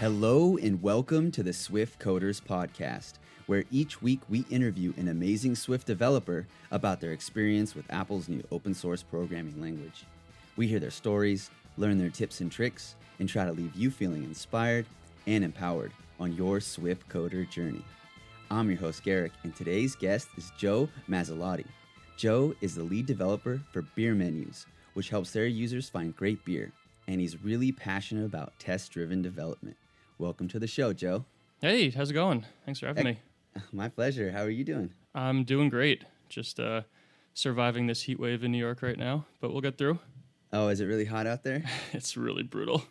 Hello and welcome to the Swift Coders Podcast, where each week we interview an amazing Swift developer about their experience with Apple's new open source programming language. We hear their stories, learn their tips and tricks, and try to leave you feeling inspired and empowered on your Swift coder journey. I'm your host, Garric, and today's guest is Joe Masilotti. Joe is the lead developer for Beer Menus, which helps their users find great beer, and he's really passionate about test driven development. Welcome to the show, Joe. Hey, how's it going? Thanks for having me. My pleasure. How are you doing? I'm doing great. Just uh, surviving this heat wave in New York right now, but we'll get through. Oh, is it really hot out there? it's really brutal.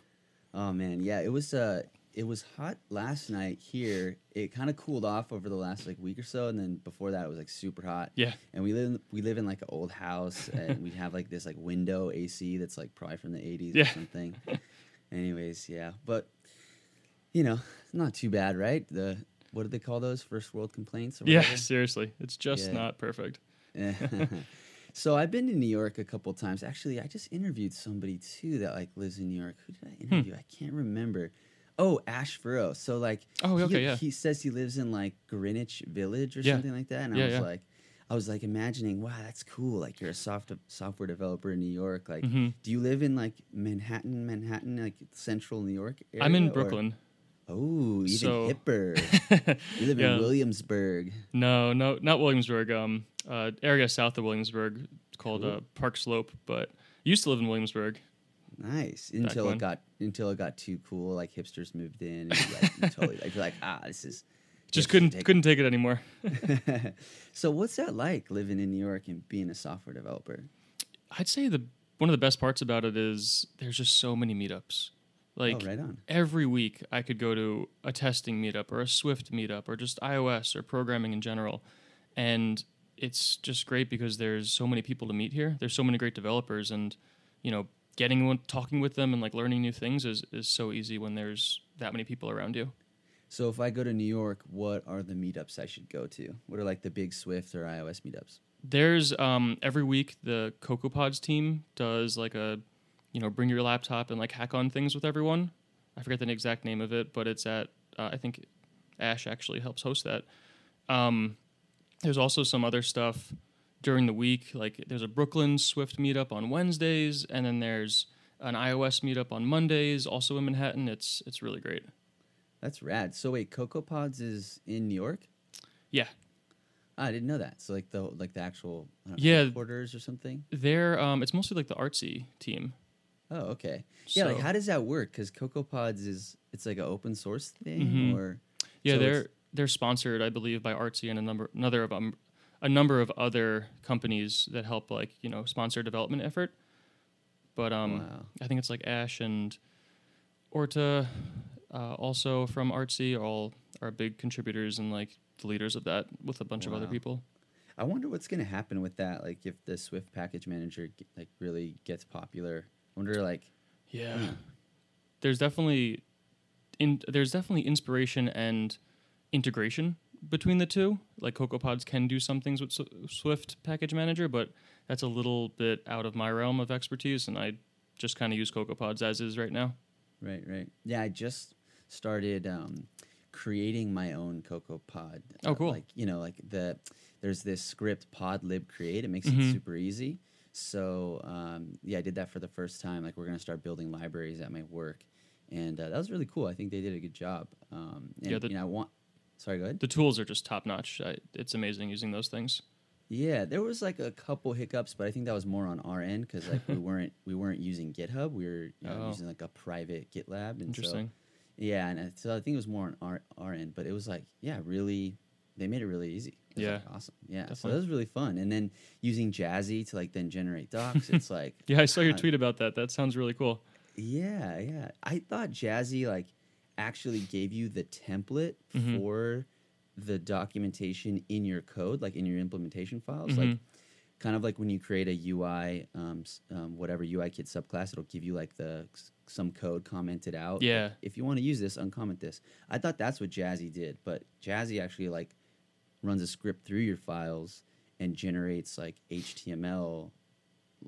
Oh man, yeah, it was uh it was hot last night here. It kind of cooled off over the last like week or so, and then before that it was like super hot. Yeah. And we live in, we live in like an old house, and we have like this like window AC that's like probably from the '80s Yeah. or something. Anyways, yeah, but you know, it's not too bad, right? The what do they call those first world complaints? Or Yeah, whatever? seriously. It's just Yeah. not perfect. so I've been to New York a couple times. Actually, I just interviewed somebody too that like lives in New York. Who did I Hmm. interview? I can't remember. Oh, Ash Furrow. So like, Oh, he, okay, yeah. He says he lives in like Greenwich Village or Yeah. something like that, and Yeah, I was like, I was like imagining, wow, that's cool. Like you're a soft software developer in New York. Like, Mhm. do you live in like Manhattan, Manhattan, like central New York? Area, I'm in or- Brooklyn. Oh, even So- hipper. You live Yeah. in Williamsburg. No, no, not Williamsburg. Um, uh, area south of Williamsburg called Cool. uh, Park Slope, but used to live in Williamsburg. Nice until it got until it got too cool. Like hipsters moved in. And like, totally like you're like ah, this is Just couldn't take- couldn't take it anymore. so what's that like living in New York and being a software developer? I'd say the one of the best parts about it is there's just so many meetups. Like oh, right every week I could go to a testing meetup or a Swift meetup or just iOS or programming in general. And it's just great because there's so many people to meet here. There's so many great developers and you know, getting one talking with them and like learning new things is, is so easy when there's that many people around you. So if I go to New York, what are the meetups I should go to? What are like the big Swift or iOS meetups? There's um every week the CocoaPods team does like a you know, bring your laptop and like hack on things with everyone. I forget the exact name of it, but it's at uh, I think Ash actually helps host that. Um, there's also some other stuff during the week, like there's a Brooklyn Swift meetup on Wednesdays, and then there's an iOS meetup on Mondays, also in Manhattan. It's it's really great. That's rad. So wait, Cocoa Pods is in New York? Yeah, Ah, I didn't know that. So like the like the actual know, Yeah. headquarters or something. they're um, it's mostly like the artsy team. Oh, okay. Yeah, like how does that work? Because Cocoa Pods is it's like an open source thing, Mhm. or Yeah, So they're they're sponsored, I believe, by Artsy and a number another of um, a number of other companies that help like you know sponsor development effort. But um, Wow. I think it's like Ash and Orta, uh, also from Artsy, all are big contributors and like the leaders of that with a bunch of other people. I wonder what's going to happen with that. Like, if the Swift package manager like really gets popular, wonder like, Yeah, Hmm. there's definitely in there's definitely inspiration and integration between the two. Like CocoaPods can do some things with Sw- Swift Package Manager, but that's a little bit out of my realm of expertise, and I just kind of use CocoaPods as is right now. right, right. Yeah, I just started um, creating my own Cocoa Pod. Oh, cool. Like you know, like the there's this script Pod lib create. It makes Mhm. it super easy. So um, yeah, I did that for the first time. Like we're gonna start building libraries at my work, and uh, that was really cool. I think they did a good job. Um, and Yeah, the- you know, I want. Sorry, go ahead. The tools are just top notch. It's amazing using those things. Yeah, there was like a couple hiccups, but I think that was more on our end because like we weren't we weren't using GitHub. We were you know, Oh. using like a private GitLab. And so- Interesting. yeah, and so I think it was more on our our end, but it was like yeah, really they made it really easy. It Yeah. like, awesome. Yeah, so that was really fun. And then using Jazzy to like then generate docs, it's like Yeah, I saw your tweet about that. That sounds really cool. yeah, yeah. I thought Jazzy like actually gave you the template Mhm. for the documentation in your code, like in your implementation files, like Mhm. kind of like when you create a UI, um, um, whatever UI kit subclass, it'll give you like the some code commented out. like, Yeah. if you want to use this, uncomment this. I thought that's what Jazzy did, but Jazzy actually like runs a script through your files and generates like HTML,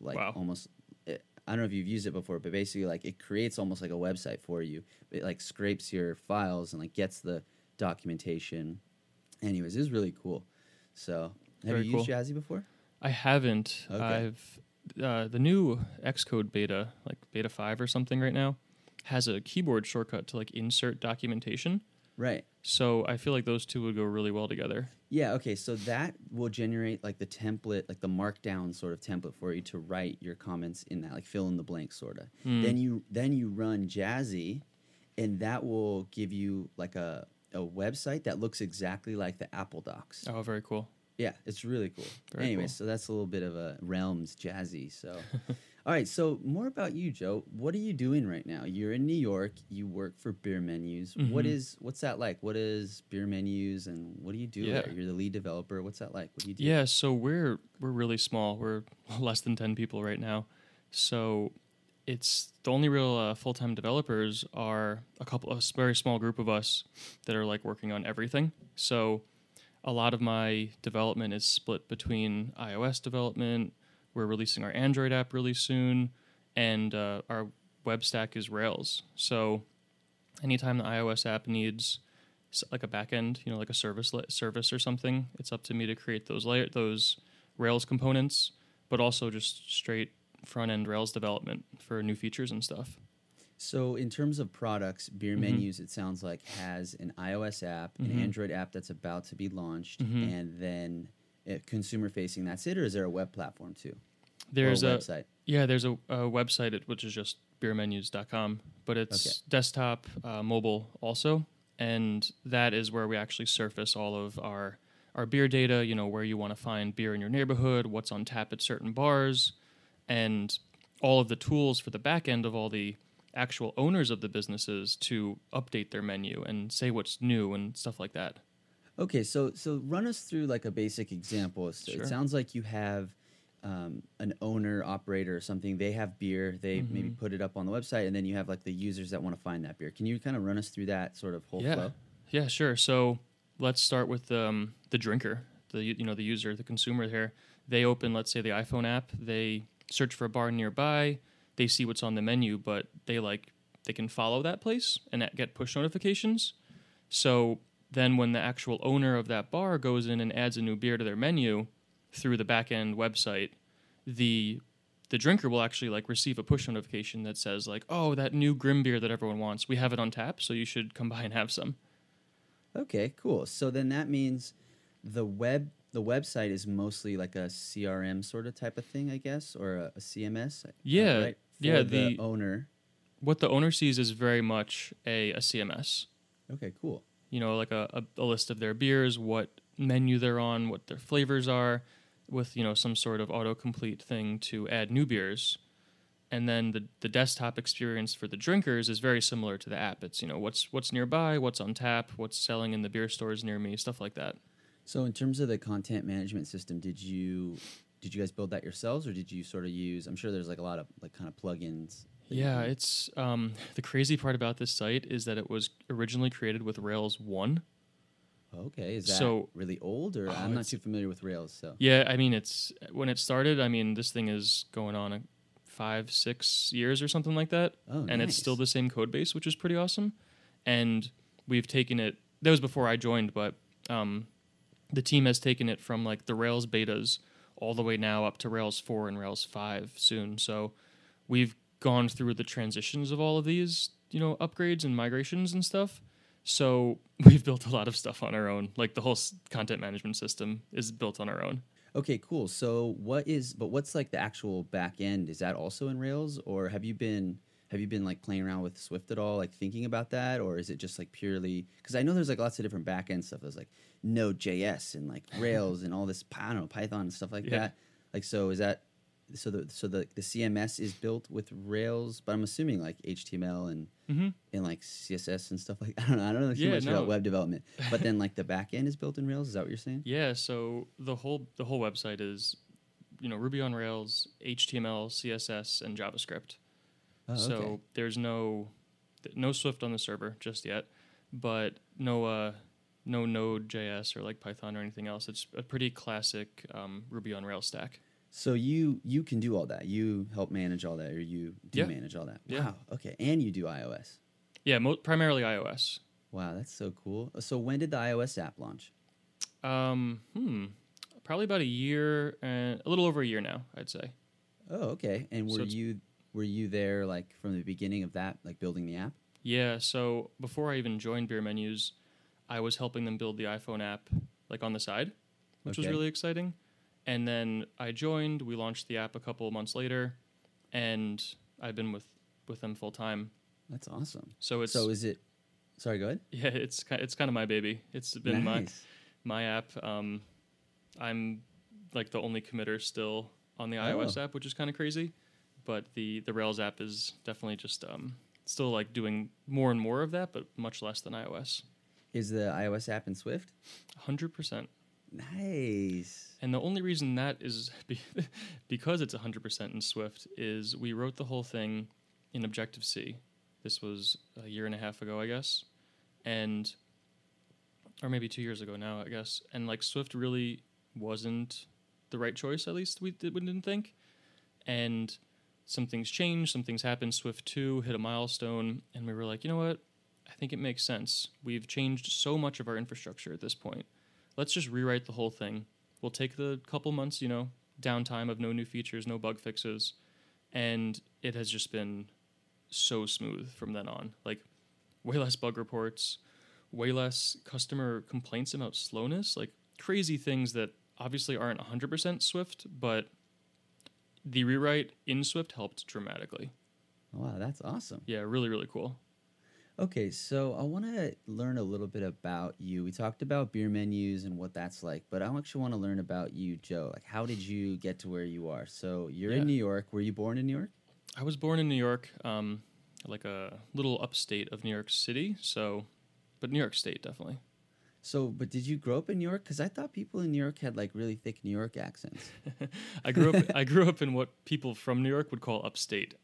like Wow. almost. eh, I don't know if you've used it before, but basically like it creates almost like a website for you. It like scrapes your files and like gets the documentation. Anyways, it was really cool. So have Very you used cool. Jazzy before? I haven't. Okay. I've uh, the new Xcode beta, like beta five or something right now, has a keyboard shortcut to like insert documentation. Right. So I feel like those two would go really well together. Yeah, okay, so that will generate like the template, like the markdown sort of template for you to write your comments in that, like fill in the blank sort of. Mm. Then you then you run Jazzy and that will give you like a a website that looks exactly like the Apple Docs. Oh, very cool. Yeah, it's really cool. Very anyway, cool. so that's a little bit of a realms jazzy. So, all right. So more about you, Joe. What are you doing right now? You're in New York. You work for Beer Menus. What Mhm. is what's that like? What is Beer Menus, and what do you do Yeah. there? You're the lead developer. What's that like? What do you do? Yeah, so we're we're really small. We're less than ten people right now. So it's the only real uh, full time developers are a couple, a very small group of us that are like working on everything. So a lot of my development is split between iOS development. We're releasing our Android app really soon, and uh, our web stack is Rails. So anytime the iOS app needs like a backend, you know, like a service service or something, it's up to me to create those layer those Rails components, but also just straight front end Rails development for new features and stuff. So in terms of products, Beer Mhm. Menus, it sounds like has an iOS app, an Mhm. Android app that's about to be launched, Mhm. and then consumer facing. That's it, or is there a web platform too? There's a a, website. yeah, there's a, a website at- which is just beermenus.com, but it's Okay. desktop, uh, mobile also, and that is where we actually surface all of our our beer data. You know where you want to find beer in your neighborhood, what's on tap at certain bars, and all of the tools for the back end of all the actual owners of the businesses to update their menu and say what's new and stuff like that. Okay, so so run us through like a basic example. It's- It sounds like you have um, an owner operator or something. They have beer. They maybe Mhm. put it up on the website, and then you have like the users that want to find that beer. Can you kind of run us through that sort of whole Yeah. flow? Yeah, sure. So let's start with um, the drinker, the you know the user, the consumer here. They open, let's say, the iPhone app. They search for a bar nearby. They see what's on the menu, but they like they can follow that place and get push notifications. So then, when the actual owner of that bar goes in and adds a new beer to their menu through the back end website, the the drinker will actually like receive a push notification that says like, "Oh, that new Grimm beer that everyone wants. We have it on tap, so you should come by and have some." Okay, cool. So then that means the web the website is mostly like a CRM sort of type of thing, I guess, or a, a CMS. Yeah, right? For yeah, the, the- owner. what the owner sees is very much a, a CMS. Okay, cool. You know, like a, a, a list of their beers, what menu they're on, what their flavors are, with you know some sort of autocomplete thing to add new beers. And then the, the desktop experience for the drinkers is very similar to the app. It's you know what's what's nearby, what's on tap, what's selling in the beer stores near me, stuff like that. So in terms of the content management system, did you did you guys build that yourselves, or did you sort of use? I'm sure there's like a lot of like kind of plugins. Yeah, it's um, the crazy part about this site is that it was originally created with Rails one. okay. Is that so- really old, or Oh, I'm not too familiar with Rails, so Yeah, I mean it's when it started. I mean this thing is going on a five, six years or something like that, oh, and it's still the same code base, which is pretty awesome. And we've taken it. That was before I joined, but um, the team has taken it from like the Rails betas all the way now up to Rails four and Rails five soon. So we've gone through the transitions of all of these, you know, upgrades and migrations and stuff. So we've built a lot of stuff on our own. Like the whole s- content management system is built on our own. Okay, cool. So what is but what's like the actual back end? Is that also in Rails or have you been have you been like playing around with Swift at all, like thinking about that, or is it just like purely because I know there's like lots of different back end stuff. There's like Node.js and like Rails and all this I don't know Python and stuff like Yeah. that. Like so is that so the so the the CMS is built with Rails, but I'm assuming like HTML and Mm-hmm. and like CSS and stuff like I don't know I don't know too Yeah, much no. about web development, but then like the back end is built in Rails. Is that what you're saying? Yeah, so the whole the whole website is, you know, Ruby on Rails, HTML, CSS, and JavaScript. Oh, so okay. there's no no Swift on the server just yet, but no uh, no Node.js or like Python or anything else. It's a pretty classic um, Ruby on Rails stack. So you you can do all that. You help manage all that, or you do Yeah. manage all that. Yeah. Wow. Okay, and you do iOS. Yeah, mo- primarily iOS. Wow, that's so cool. So when did the iOS app launch? Um, hmm, probably about a year and a little over a year now, I'd say. Oh, okay. And were it's- you were you there like from the beginning of that, like building the app? Yeah, so before I even joined Beer Menus, I was helping them build the iPhone app like on the side, which was really exciting. And then I joined, we launched the app a couple of months later, and I've been with with them full time. That's awesome. So it's so is it? Sorry, go ahead. yeah, it's it's kind of my baby. It's been my nice. my app. Um, I'm like the only committer still on the Oh. iOS app, which is kind of crazy. But the the Rails app is definitely just um, still like doing more and more of that, but much less than iOS. Is the iOS app in Swift? Hundred percent. Nice. And the only reason that is be- because it's 100% in Swift is we wrote the whole thing in Objective C. This was a year and a half ago, I guess. And or maybe 2 years ago now, I guess. And like Swift really wasn't the right choice at least we, did, we didn't think. And some things changed, some things happened. Swift 2 hit a milestone and we were like, "You know what? I think it makes sense. We've changed so much of our infrastructure at this point. Let's just rewrite the whole thing. We'll take the couple months, you know, downtime of no new features, no bug fixes, and it has just been so smooth from then on. Like way less bug reports, way less customer complaints about slowness, like crazy things that obviously aren't 100% Swift, but the rewrite in Swift helped dramatically. Wow, that's awesome. Yeah, really, really cool. Okay, so I want to learn a little bit about you. We talked about beer menus and what that's like, but I actually want to learn about you, Joe. Like, how did you get to where you are? So you're Yeah. in New York. Were you born in New York? I was born in New York, um, like a little upstate of New York City. So, but New York State definitely. So, but did you grow up in New York? Because I thought people in New York had like really thick New York accents. I grew up. I grew up in what people from New York would call upstate.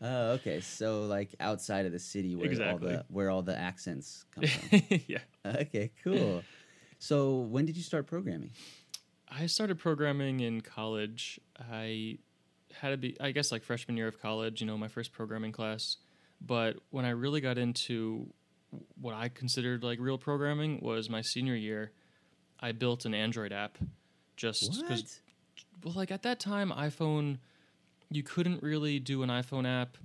oh, okay. So like outside of the city where Exactly. all the where all the accents come from. yeah, okay, cool. So when did you start programming? I started programming in college. I had to be, I guess, like freshman year of college. You know, my first programming class. But when I really got into what I considered like real programming was my senior year. I built an Android app just because well, like at that time, iPhone, you couldn't really do an iPhone app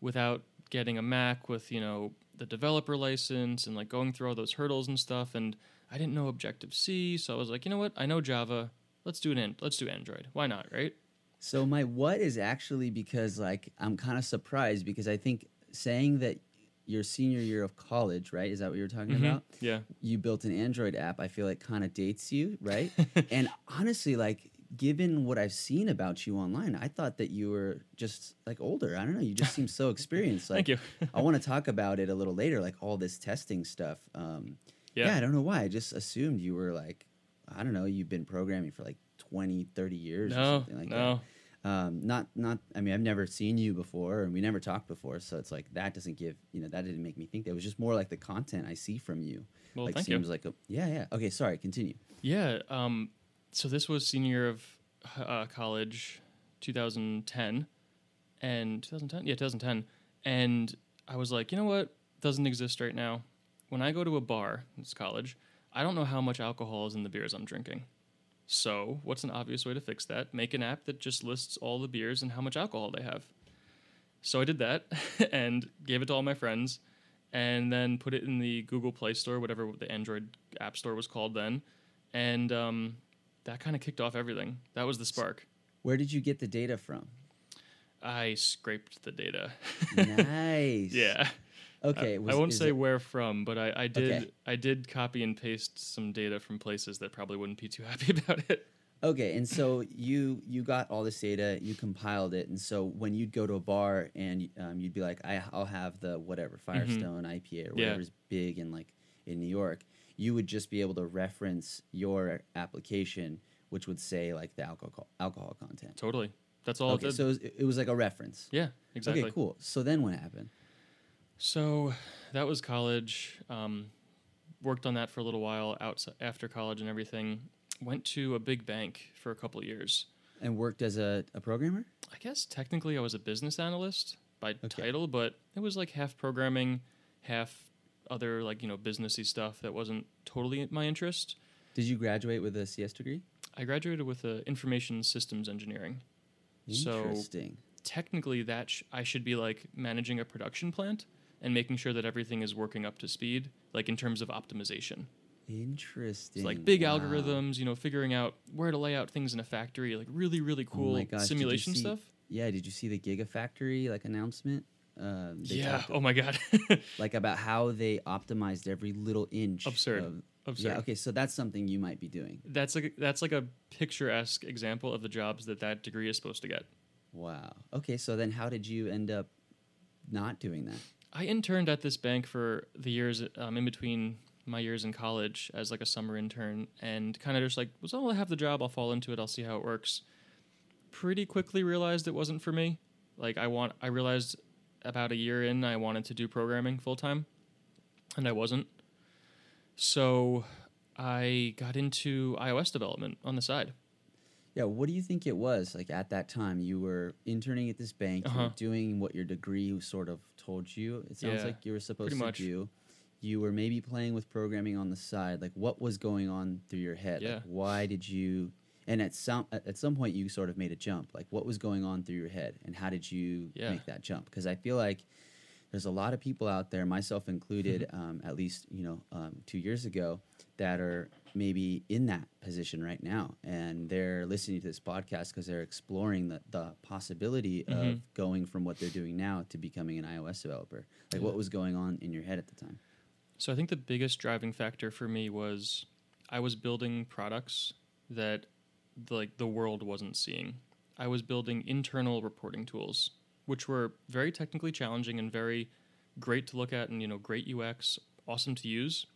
without getting a Mac with you know the developer license and like going through all those hurdles and stuff. And I didn't know Objective C, so I was like, you know what? I know Java. Let's do an an- let's do Android. Why not? Right? So my what is actually because like I'm kind of surprised because I think saying that your senior year of college, right? Is that what you're talking Mhm. about? Yeah. You built an Android app. I feel like kind of dates you, right? and honestly, like given what I've seen about you online, I thought that you were just like older. I don't know. You just seem so experienced. Like, Thank you. I want to talk about it a little later, like all this testing stuff. Um, yeah. Yeah. I don't know why. I just assumed you were like, I don't know, you've been programming for like 20, 30 years or something like that no. Um, not not i mean i've never seen you before and we never talked before so it's like that doesn't give you know that didn't make me think that it was just more like the content i see from you Well, like thank seems you. like a yeah yeah okay sorry continue Yeah. Um, so this was senior year of uh, college, 2010, and 2010. Yeah, 2010. And I was like, you know what? Doesn't exist right now. When I go to a bar, it's college. I don't know how much alcohol is in the beers I'm drinking. So, what's an obvious way to fix that? Make an app that just lists all the beers and how much alcohol they have. So I did that and gave it to all my friends and then put it in the Google Play Store, whatever the Android App Store was called then. And um, that kind of kicked off everything. That was the spark. where did you get the data from I scraped the data. nice yeah. Okay I, was- I won't say it- where from, but I, I did Okay. I did copy and paste some data from places that probably wouldn't be too happy about it. okay and so you you got all this data you compiled it and so when you'd go to a bar and um, you'd be like I, i'll have the whatever firestone ipa or Mm-hmm. Yeah. whatever's big in like in new york you would just be able to reference your application which would say like the alcohol alcohol content Totally. That's all okay so it was, it was like a reference yeah, exactly. okay cool so then what happened So that was college. Um, worked on that for a little while outside, after college and everything. Went to a big bank for a couple of years. And worked as a, a programmer? I guess technically I was a business analyst by title, but it was like half programming, half other like you know businessy stuff that wasn't totally my interest. Did you graduate with a CS degree? I graduated with a information systems engineering. So- Technically, that sh- I should be like managing a production plant and making sure that everything is working up to speed, like in terms of optimization. Interesting. It's like big Wow. algorithms, you know, figuring out where to lay out things in a factory, like really, really Oh cool my gosh, simulation see- stuff. Yeah, did you see the Gigafactory like announcement? Uh, they Yeah. talked, Oh my god. like about how they optimized every little inch. Absurd. Of, Absurd. Yeah. Okay, so that's something you might be doing. That's like that's like a picturesque example of the jobs that that degree is supposed to get. Wow. Okay, so then how did you end up not doing that? I interned at this bank for the years um, in between my years in college as like a summer intern, and kind of just like was oh I have the job, I'll fall into it, I'll see how it works. Pretty quickly realized it wasn't for me. Like I want, I realized about a year in I wanted to do programming full time, and I wasn't. So I got into iOS development on the side. Yeah, what do you think it was like at that time? You were interning at this bank, you Uh-huh. were doing what your degree sort of told you. It sounds Yeah, like you were supposed to do. You were maybe playing with programming on the side. Like, what was going on through your head? Yeah. Like, why did you? And at some at some point, you sort of made a jump. Like, what was going on through your head, and how did you Yeah. make that jump? Because I feel like there's a lot of people out there, myself included, um, at least you know um, two years ago, that are maybe in that position right now, and they're listening to this podcast because they're exploring the, the possibility Mhm. of going from what they're doing now to becoming an iOS developer. Like, what was going on in your head at the time? So I think the biggest driving factor for me was I was building products that like the world wasn't seeing. I was building internal reporting tools, which were very technically challenging and very great to look at and you know great UX, awesome to use,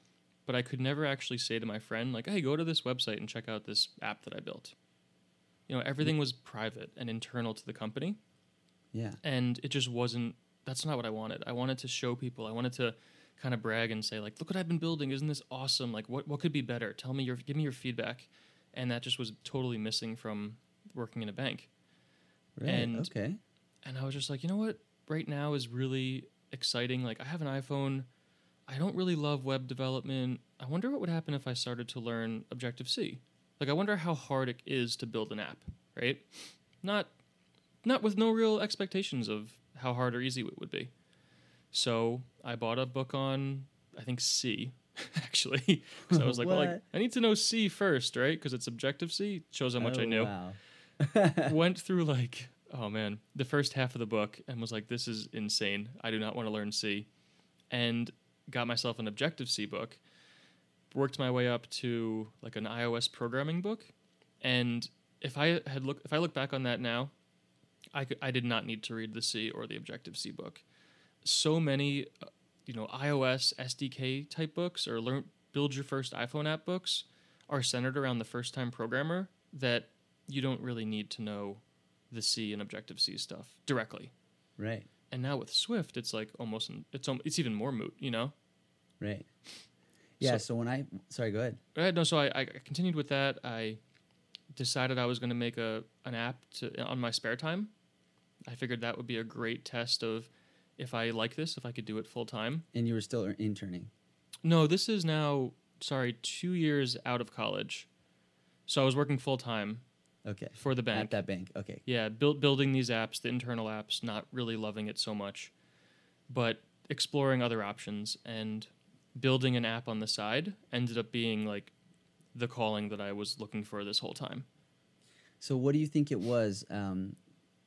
but I could never actually say to my friend like, "Hey, go to this website and check out this app that I built." You know, everything mm. was private and internal to the company. Yeah. and it just wasn't that's not what i wanted. I wanted to show people. I wanted to kind of brag and say like look what i've been building. Isn't this awesome? Like what, what could be better? Tell me your give me your feedback. And that just was totally missing from working in a bank. Right. And- okay. and i was just like you know what? Right now is really exciting. Like i have an iphone i don't really love web development. I wonder what would happen if i started to learn objective c like i wonder how hard it is to build an app right? Not not with no real expectations of how hard or easy it would be. So i bought a book on i think c actually. Because i was like well like, i need to know c first right? Because it's objective c shows how much i Oh, knew. Wow. went through like oh man the first half of the book and was like this is insane. I do not want to learn c. And got myself an objective c book worked my way up to like an ios programming book and if i had look if i look back on that now i could, i did not need to read the c or the objective c book so many uh, you know ios sdk type books or learn build your first iphone app books are centered around the first time programmer that you don't really need to know the C and Objective C stuff directly. right. And now with Swift, it's like almost it's it's even more moot, you know. Right. Yeah. So- So, when I sorry, go ahead. Uh, no, so I, I continued with that. I decided I was going to make a an app to on my spare time. I figured that would be a great test of if I like this, if I could do it full time. And you were still er, interning. No, this is now sorry two years out of college, so I was working full time Okay. for the bank. At that bank. Okay. Yeah, build, building these apps, the internal apps, not really loving it so much, but exploring other options and building an app on the side ended up being like the calling that I was looking for this whole time. So what do you think it was? Um,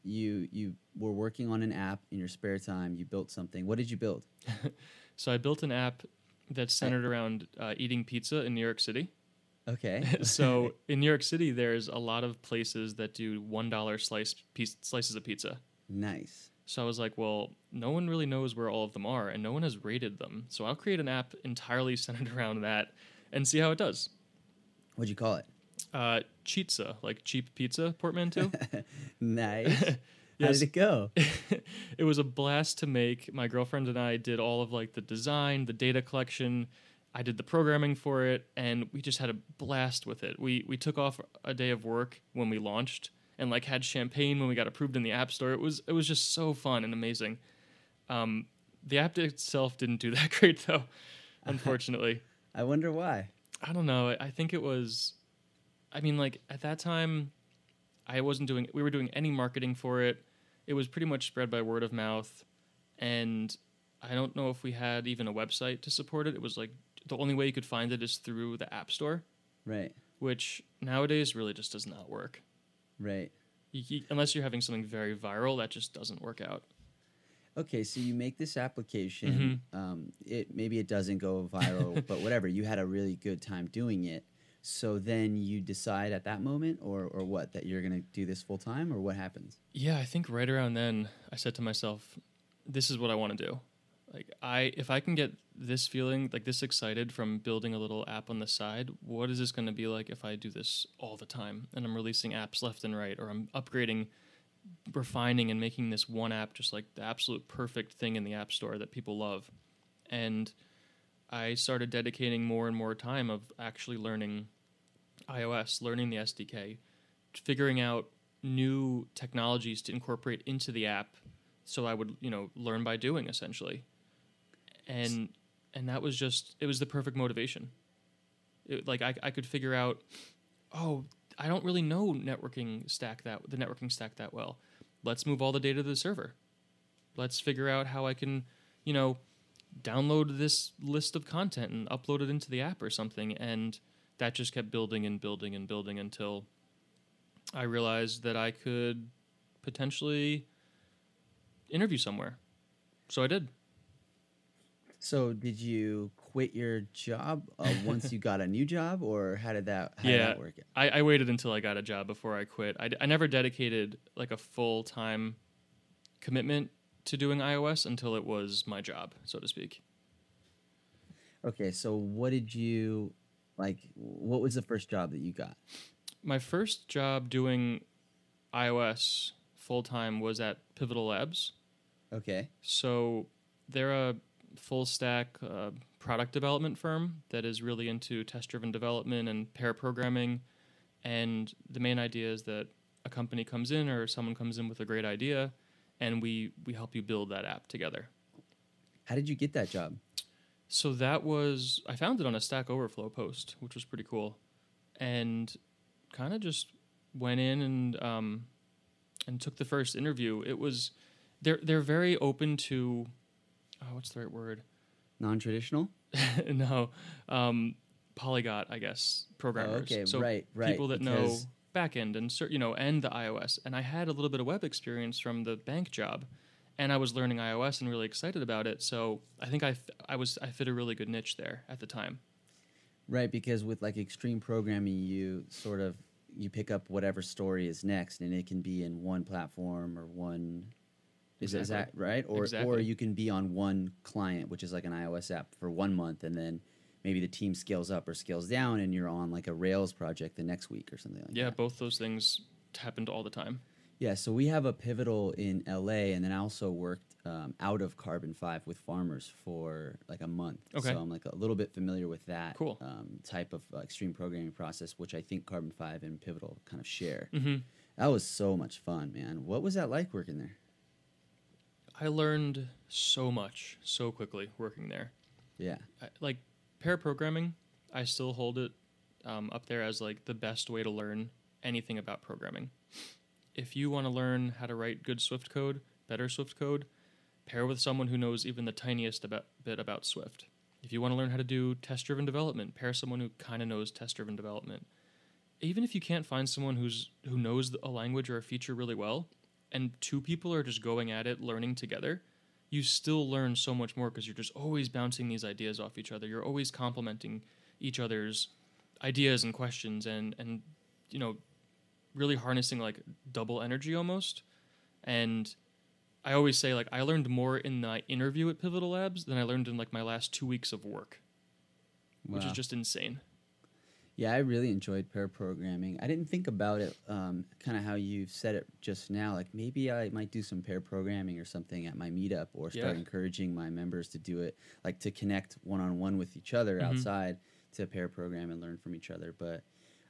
you you were working on an app in your spare time. You built something. What did you build? So I built an app that's centered around uh, eating pizza in New York City. Okay. so in New York City, there's a lot of places that do one dollar slice piece, slices of pizza. nice. So I was like, well, no one really knows where all of them are, and no one has rated them. So I'll create an app entirely centered around that and see how it does. What'd you call it? Uh, Cheatza, like cheap pizza portmanteau. Nice. How did it go? it was a blast to make. My girlfriend and I did all of like the design, the data collection. I did the programming for it, and we just had a blast with it. We we took off a day of work when we launched, and like had champagne when we got approved in the app store. It was it was just so fun and amazing. Um, the app itself didn't do that great though, unfortunately. I wonder why. I don't know. I think it was. I mean, like at that time, I wasn't doing. We were doing any marketing for it. It was pretty much spread by word of mouth, and I don't know if we had even a website to support it. It was like the only way you could find it is through the app store, Right. which nowadays really just does not work. Right. You, you- unless you're having something very viral, that just doesn't work out. Okay, so you make this application. Mm-hmm. Um, it maybe it doesn't go viral, but whatever. You had a really good time doing it. So then you decide at that moment, or or what, that you're gonna do this full time, or what happens? Yeah, I think right around then I said to myself, this is what I want to do. Like I if I can get this feeling like this excited from building a little app on the side, what is this going to be like if I do this all the time and I'm releasing apps left and right or I'm upgrading refining and making this one app just like the absolute perfect thing in the app store that people love. And I started dedicating more and more time of actually learning iOS, learning the SDK, figuring out new technologies to incorporate into the app so I would, you know, learn by doing essentially. And and that was just it was the perfect motivation. It, like I I could figure out oh, I don't really know networking stack that the networking stack that well. Let's move all the data to the server. Let's figure out how I can, you know, download this list of content and upload it into the app or something and that just kept building and building and building until I realized that I could potentially interview somewhere. So I did. So did you quit your job uh, once you got a new job, or how did that how did Yeah. that work? I, I waited until I got a job before I quit. I, d- I never dedicated like a full time commitment to doing iOS until it was my job, so to speak. Okay, so what did you like? What was the first job that you got? My first job doing iOS full time was at Pivotal Labs. Okay, So they're a full stack uh, product development firm that is really into test driven development and pair programming. And the main idea is that a company comes in or someone comes in with a great idea, and we we help you build that app together. how did you get that job? So that was I found it on a Stack Overflow post, which was pretty cool, and kind of just went in and um, and took the first interview. It was they're they're very open to oh, what's the right word? Non-traditional. no, um, polyglot, I guess programmers. Oh, okay, so right, right, People that know backend and you know and the iOS. And I had a little bit of web experience from the bank job, and I was learning iOS and really excited about it. So I think I f- I was I fit a really good niche there at the time. Right, because with like extreme programming, you sort of you pick up whatever story is next, and it can be in one platform or one. Is, is that right? Or or you can be on one client, which is like an iOS app for one month, and then maybe the team scales up or scales down, and you're on like a Rails project the next week or something like Yeah, that. both those things happened all the time. Yeah, so we have a pivotal in LA, and then I also worked um, out of Carbon Five with farmers for like a month. Okay. So I'm like a little bit familiar with that Cool. um, type of uh, extreme programming process, which I think Carbon Five and Pivotal kind of share. hmm That was so much fun, man. What was that like working there? I learned so much so quickly working there. Yeah. I, like pair programming, I still hold it um, up there as like the best way to learn anything about programming. If you want to learn how to write good Swift code, better Swift code, pair with someone who knows even the tiniest about, bit about Swift. If you want to learn how to do test driven development, pair someone who kind of knows test driven development. Even if you can't find someone who's who knows a language or a feature really well, and two people are just going at it learning together, you still learn so much more because you're just always bouncing these ideas off each other. You're always complimenting each other's ideas and questions and and you know really harnessing like double energy almost. And I always say like I learned more in the interview at Pivotal Labs than I learned in like my last 2 weeks of work, which is just insane. Yeah, I really enjoyed pair programming. I didn't think about it um, kind of how you said it just now. Like maybe I might do some pair programming or something at my meetup or start Yeah. encouraging my members to do it, like to connect one on one with each other Mhm. outside to pair program and learn from each other. But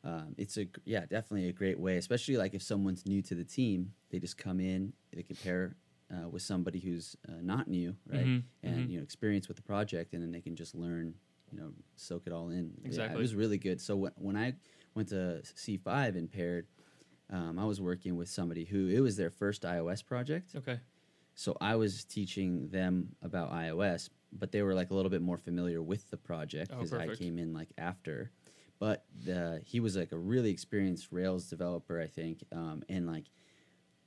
um, it's a yeah definitely a great way, especially like if someone's new to the team, they just come in, they can pair uh, with somebody who's uh, not new, right, Mhm, and mhm. you know experience with the project, and then they can just learn, you know, soak it all in. Yeah, Exactly. it was really good. So when when I went to C five and paired, um, I was working with somebody who it was their first iOS project. Okay. So I was teaching them about iOS, but they were like a little bit more familiar with the project Oh, because I came in like after. But the, he was like a really experienced Rails developer, I think, um, and like,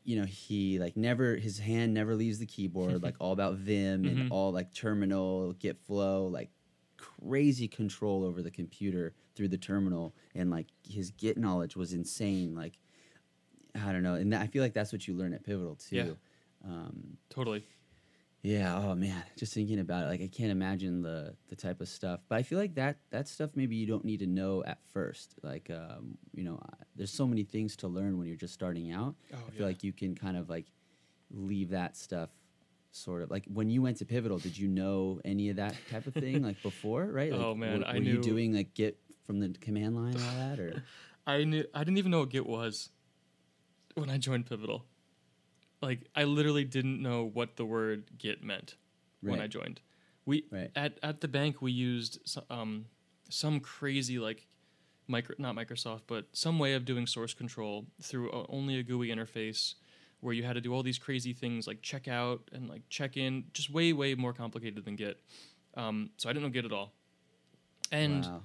you know, he like never his hand never leaves the keyboard, like all about Vim Mhm. and all like terminal, Git flow, like crazy control over the computer through the terminal, and like his Git knowledge was insane. Like, I don't know, and I feel like that's what you learn at Pivotal too. Yeah. Um, Totally. yeah. Oh man, just thinking about it, like I can't imagine the the type of stuff. But I feel like that that stuff maybe you don't need to know at first. Like, um, you know, I- there's so many things to learn when you're just starting out. Oh, I feel yeah. like you can kind of like leave that stuff sort of like when you went to Pivotal. Did you know any of that type of thing like before? Right? Like, Oh, man, were, I were you doing like Git from the command line and all that, or I knew I didn't even know what Git was when I joined Pivotal. Like I literally didn't know what the word Git meant when I joined. We Right. at at the bank we used um, some crazy like micro not Microsoft but some way of doing source control through a, only a GUI interface where you had to do all these crazy things like check out and like check in just way way more complicated than Git. Um, so I didn't know Git at all. And wow.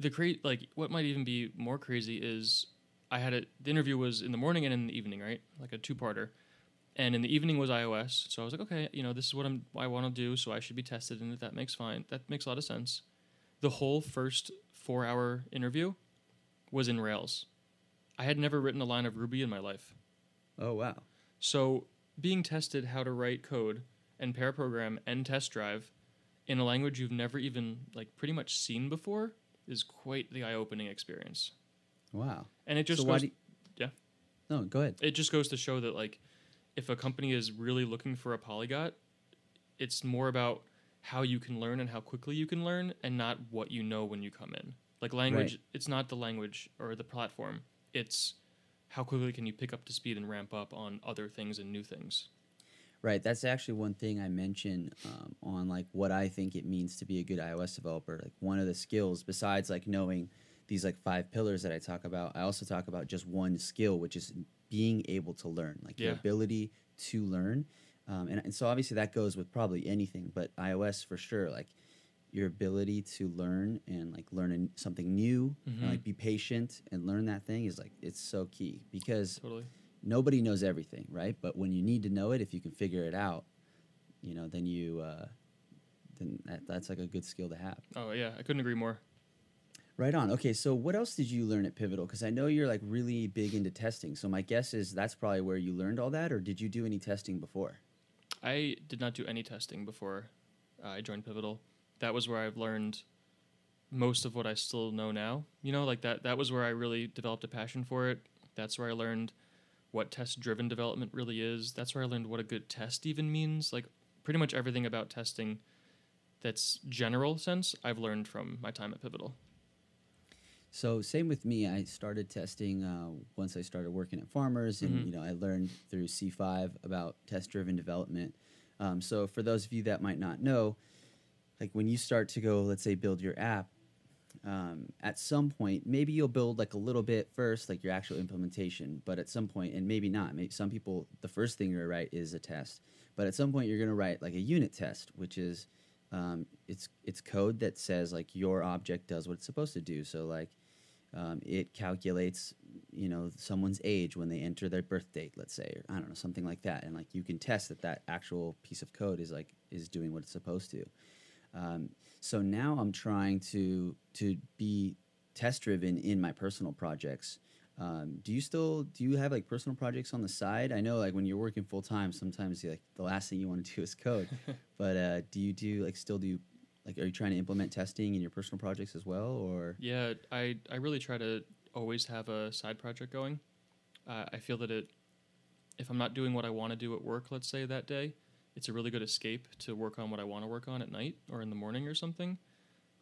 the cra- like what might even be more crazy is I had a the interview was in the morning and in the evening, right? Like a two parter. And in the evening was iOS. So I was like, okay, you know, this is what I'm I want to do, so I should be tested and that makes fine. That makes a lot of sense. The whole first 4-hour interview was in Rails. I had never written a line of Ruby in my life. Oh wow. So being tested how to write code and pair program and test drive in a language you've never even like pretty much seen before is quite the eye-opening experience. Wow. And it just so goes you- yeah. No, go ahead. it just goes to show that like if a company is really looking for a polyglot, it's more about how you can learn and how quickly you can learn and not what you know when you come in. Like language, Right. it's not the language or the platform. It's how quickly can you pick up to speed and ramp up on other things and new things. Right. That's actually one thing I mentioned um, on like what I think it means to be a good iOS developer. Like one of the skills, besides like knowing these like five pillars that I talk about, I also talk about just one skill, which is being able to learn, like Yeah. ability to learn. Um, and, and so obviously that goes with probably anything, but iOS for sure, like your ability to learn and like learn an- something new and Mhm. like be patient and learn that thing is like it's so key because Totally. nobody knows everything, right? But when you need to know it, if you can figure it out, you know, then you uh, then that, that's like a good skill to have. Oh yeah, I couldn't agree more. Right on. Okay, so what else did you learn at Pivotal? Because I know you're like really big into testing. So my guess is that's probably where you learned all that, or did you do any testing before? I did not do any testing before uh, I joined Pivotal. That was where I've learned most of what I still know now. You know, like that that was where I really developed a passion for it. That's where I learned what test driven development really is. That's where I learned what a good test even means. Like pretty much everything about testing that's general sense I've learned from my time at Pivotal. So same with me. I started testing uh, once I started working at Farmers, and Mhm. you know I learned through C5 about test-driven development. Um, so for those of you that might not know, like when you start to go, let's say, build your app, um, at some point maybe you'll build like a little bit first, like your actual implementation. But at some point, and maybe not. Maybe some people, the first thing you're gonna write is a test. But at some point, you're gonna write like a unit test, which is um, it's it's code that says like your object does what it's supposed to do. So like um, it calculates you know someone's age when they enter their birth date, let's say, or I don't know something like that, and like you can test that that actual piece of code is like is doing what it's supposed to. Um, so now I'm trying to to be test driven in my personal projects. Um, do you still do you have like personal projects on the side? I know like when you're working full time, sometimes like the last thing you want to do is code. but uh, do you do like still do like are you trying to implement testing in your personal projects as well, or Yeah, I I really try to always have a side project going. Uh, I feel that it, if I'm not doing what I want to do at work, let's say that day, it's a really good escape to work on what I want to work on at night or in the morning or something.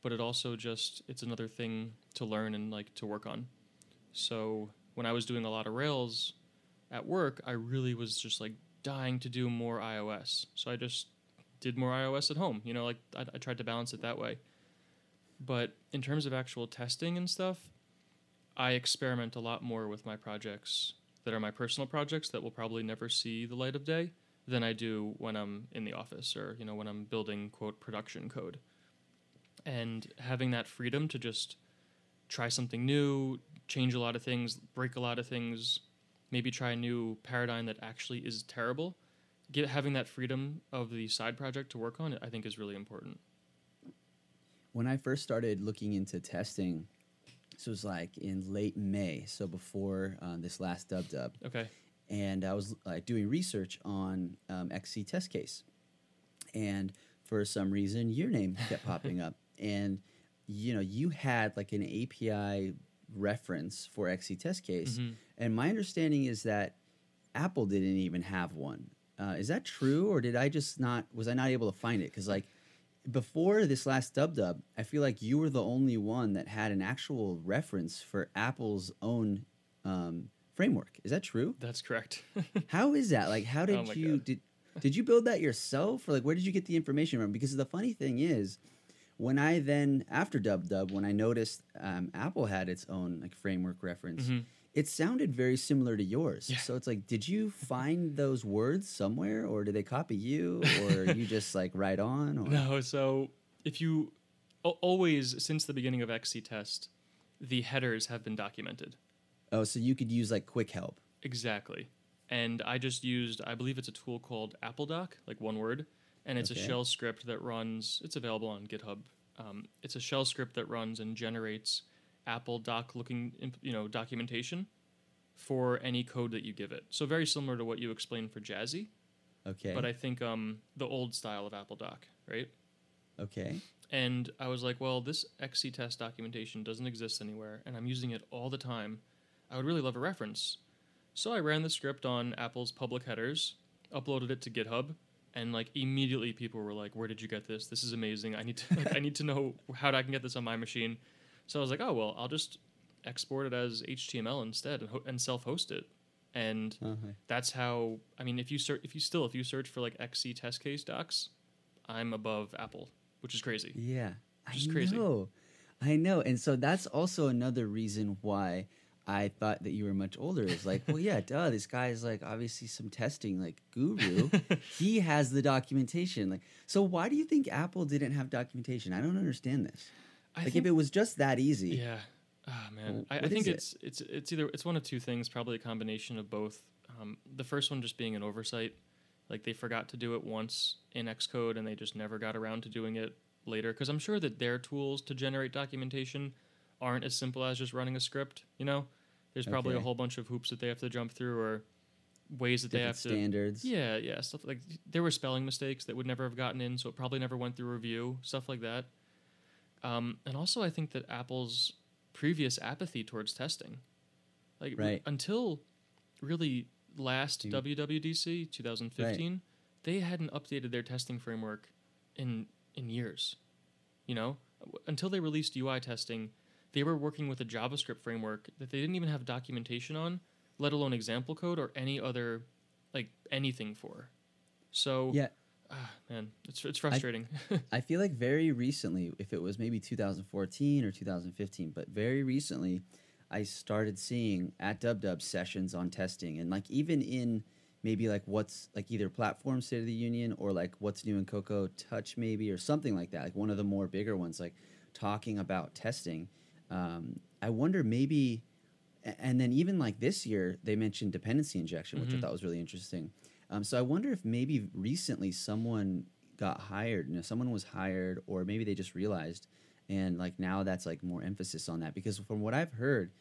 But it also just it's another thing to learn and like to work on. So when I was doing a lot of Rails at work, I really was just like dying to do more iOS. So I just did more iOS at home. You know, like I, I tried to balance it that way. But in terms of actual testing and stuff, I experiment a lot more with my projects that are my personal projects that will probably never see the light of day than I do when I'm in the office or you know when I'm building quote production code. And having that freedom to just try something new, change a lot of things, break a lot of things, maybe try a new paradigm that actually is terrible. Get having that freedom of the side project to work on, I think, is really important. When I first started looking into testing, this was like in late May, so before uh, this last dub dub. Okay. And I was like doing research on um, XC test case, and for some reason your name kept popping up, and you know you had like an API reference for XC test case, Mhm. and my understanding is that Apple didn't even have one. Uh, is that true, or did I just not? Was I not able to find it? Because like before this last dub dub, I feel like you were the only one that had an actual reference for Apple's own um, framework. Is that true? That's correct. How is that? Like, how did Oh you God. did did you build that yourself, or like where did you get the information from? Because the funny thing is, when I then after Dub Dub, when I noticed um, Apple had its own like framework reference, Mhm. it sounded very similar to yours. Yeah. So it's like, did you find those words somewhere, or did they copy you, or you just like right on? Or? No, so if you always since the beginning of XC test, the headers have been documented. Oh, so you could use like quick help. Exactly. And I just used, I believe it's a tool called AppleDoc, like one word, and it's Okay. a shell script that runs. It's available on GitHub. Um, it's a shell script that runs and generates Apple Doc looking, you know, documentation for any code that you give it. So very similar to what you explained for Jazzy, Okay. but I think um, the old style of Apple Doc, right? okay. And I was like, well, this XC test documentation doesn't exist anywhere, and I'm using it all the time. I would really love a reference. So I ran the script on Apple's public headers, uploaded it to GitHub, and like immediately people were like, "Where did you get this? This is amazing. I need to like, I need to know how I can get this on my machine." So I was like, "Oh well, I'll just export it as HTML instead and, ho- and self-host it." And Uh-huh. that's how I mean, if you search, if you still if you search for like XC test case docs, I'm above Apple, which is crazy. Yeah, I is crazy. know, I know, and so that's also another reason why I thought that you were much older. Is like, well, yeah, duh, this guy is like obviously some testing like guru. he has the documentation. Like, so why do you think Apple didn't have documentation? I don't understand this. I like, think, if it was just that easy, yeah, ah man, Well, I, I think is it? it's it's it's either it's one of two things, probably a combination of both. Um, the first one just being an oversight, like they forgot to do it once in Xcode and they just never got around to doing it later. Because I'm sure that their tools to generate documentation aren't as simple as just running a script. You know, there's probably a whole bunch of hoops that they have to jump through or ways that they different have to standards. Yeah, yeah, stuff like there were spelling mistakes that would never have gotten in, so it probably never went through review, stuff like that. Um, and also, I think that Apple's previous apathy towards testing, like r- until really last Dude. WWDC 2015, they hadn't updated their testing framework in in years. You know, until they released UI testing, they were working with a JavaScript framework that they didn't even have documentation on, let alone example code or any other like anything for. So Yeah, ah, man, it's it's frustrating. I feel like very recently, if it was maybe 2014 or 2015, but very recently, I started seeing at DubDub sessions on testing, and like even in maybe like what's like either platform State of the Union or like what's new in Cocoa Touch maybe or something like that, like one of the more bigger ones, like talking about testing. Um, I wonder maybe, and then even like this year they mentioned dependency injection, which I Mhm. thought was really interesting. Um, so I wonder if maybe recently someone got hired, you know, someone was hired, or maybe they just realized, and like now that's like more emphasis on that because from what I've heard,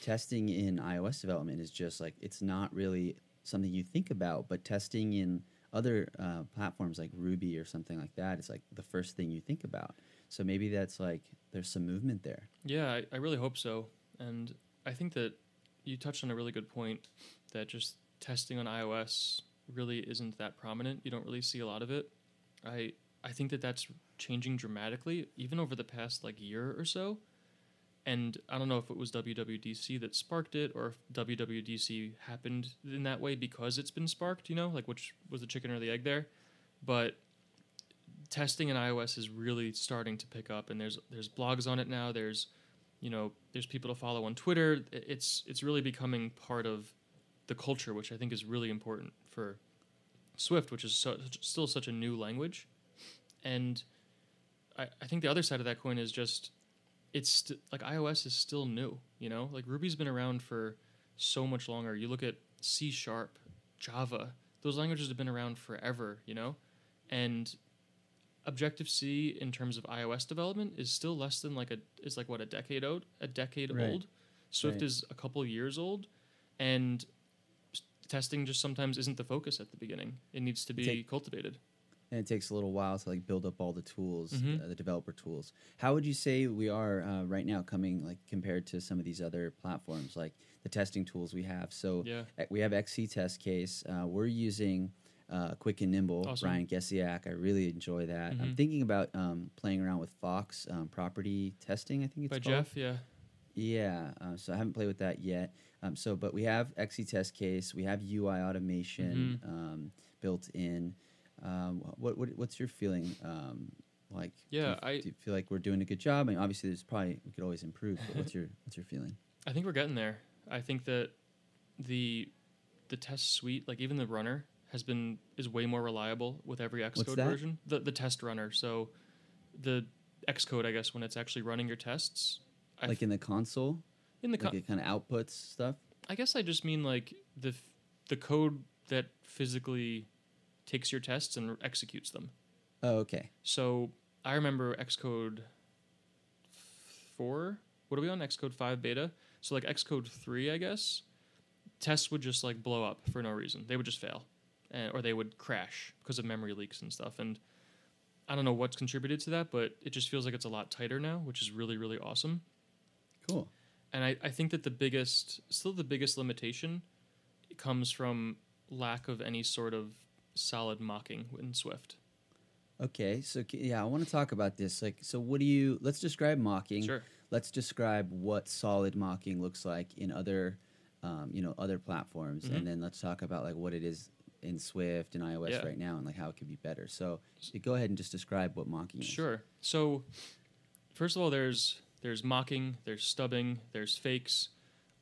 testing in iOS development is just like it's not really something you think about, but testing in other uh, platforms like Ruby or something like that is like the first thing you think about. So maybe that's like there's some movement there. yeah, I, I really hope so. And I think that you touched on a really good point that just testing on iOS really isn't that prominent. You don't really see a lot of it. I I think that that's changing dramatically, even over the past like year or so. and I don't know if it was WWDC that sparked it or if WWDC happened in that way because it's been sparked, you know, like which was the chicken or the egg there. But testing in iOS is really starting to pick up and there's there's blogs on it now. There's you know, there's people to follow on Twitter. It's it's really becoming part of the culture, which I think is really important for Swift, which is so, still such a new language. And I, I think the other side of that coin is just it's st- like iOS is still new, you know? Like Ruby's been around for so much longer. You look at C sharp, Java, those languages have been around forever, you know? And Objective C in terms of iOS development is still less than like a is like what a decade old, a decade Right. old. Swift Right. is a couple years old and testing just sometimes isn't the focus at the beginning. It needs to be Take- cultivated. and it takes a little while to like build up all the tools, Mhm. uh, the developer tools. How would you say we are uh, right now, coming like compared to some of these other platforms, like the testing tools we have? So Yeah. uh, we have XC Test Case. Uh, we're using uh, Quick and Nimble. Awesome. Brian Gesiak. I really enjoy that. I'm Mhm. thinking about um, playing around with Fox um, property testing. I think it's By called. Jeff, yeah. Yeah, uh, so I haven't played with that yet. Um, so, but we have XC Test Case, we have UI automation Mm-hmm. um, built in. Um, what, what what's your feeling? Um, like, do you Yeah, I- do you feel like we're doing a good job. I mean, obviously, there's probably we could always improve. But what's your what's your feeling? I think we're getting there. I think that the the test suite, like even the runner, has been is way more reliable with every Xcode version. The the test runner. So the Xcode, I guess, when it's actually running your tests. I like in the console, in the like it kind of outputs stuff. I guess I just mean like the f- the code that physically takes your tests and executes them. Oh, okay. So I remember Xcode four. What are we on? Xcode five beta. So like Xcode three, I guess. Tests would just like blow up for no reason. They would just fail, and, or they would crash because of memory leaks and stuff. And I don't know what's contributed to that, but it just feels like it's a lot tighter now, which is really really awesome. Cool. And I, I think that the biggest, still the biggest limitation comes from lack of any sort of solid mocking in Swift. Okay, so yeah, I want to talk about this. Like, so what do you? Let's describe mocking. Sure. Let's describe what solid mocking looks like in other, um, you know, other platforms, Mhm. and then let's talk about like what it is in Swift and iOS Yeah. right now, and like how it could be better. So, go ahead and just describe what mocking is. Sure. So, first of all, there's there's mocking, there's stubbing, there's fakes.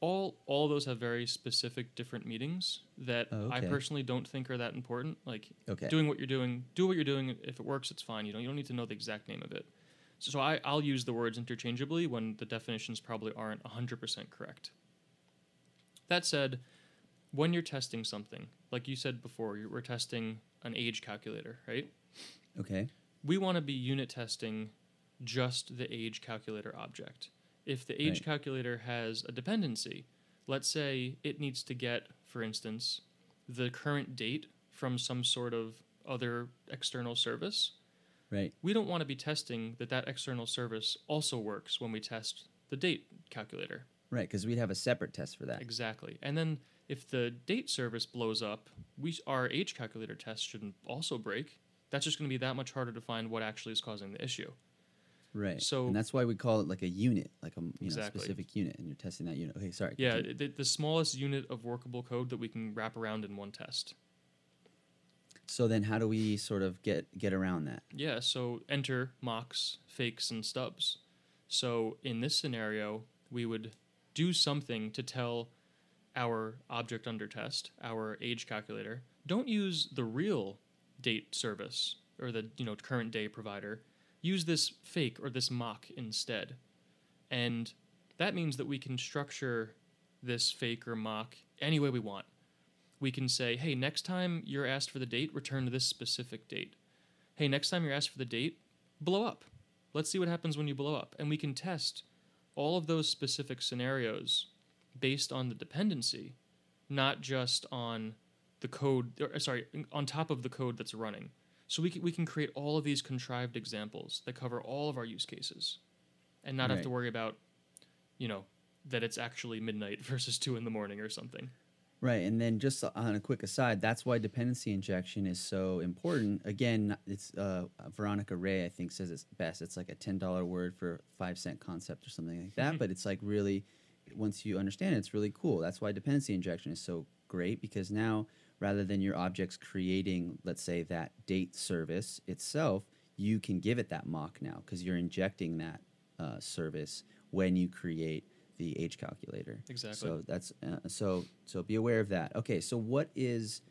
All all of those have very specific different meanings that Oh, I personally don't think are that important. Like Okay. doing what you're doing, do what you're doing. If it works, it's fine. You don't you don't need to know the exact name of it. So, so I, I'll use the words interchangeably when the definitions probably aren't 100% correct. That said, when you're testing something, like you said before, we're testing an age calculator, right? Okay. we want to be unit testing just the age calculator object. If the age Right. calculator has a dependency, let's say it needs to get, for instance, the current date from some sort of other external service, Right. we don't want to be testing that that external service also works when we test the date calculator. Right. Because we'd have a separate test for that. Exactly. And then if the date service blows up, we our age calculator test shouldn't also break. That's just going to be that much harder to find what actually is causing the issue. Right. So- and that's why we call it like a unit, like a you know specific unit, and you're testing that unit. Okay. Sorry. Yeah, the, the smallest unit of workable code that we can wrap around in one test. So then, how do we sort of get get around that? Yeah, so enter mocks, fakes, and stubs. So in this scenario, we would do something to tell our object under test, our age calculator, don't use the real date service or the you know current day provider. Use this fake or this mock instead. And that means that we can structure this fake or mock any way we want. We can say, hey, next time you're asked for the date, return to this specific date hey, next time you're asked for the date, blow up. Let's see what happens when you blow up. And we can test all of those specific scenarios based on the dependency, not just on the code, or, sorry, on top of the code that's running. So we can, we can create all of these contrived examples that cover all of our use cases and not have to worry about, you know, that it's actually midnight versus two in the morning or something. Right, and then just on a quick aside, that's why dependency injection is so important. Again, it's uh, Veronica Ray, I think, says it's best. It's like a ten dollar word for five cent concept or something like that. but it's like really, once you understand it, it's really cool. That's why dependency injection is so great because now rather than your objects creating, let's say, that date service itself, you can give it that mock now because you're injecting that uh, service when you create the age calculator. Exactly. So that's uh, so so be aware of that. Okay, so what is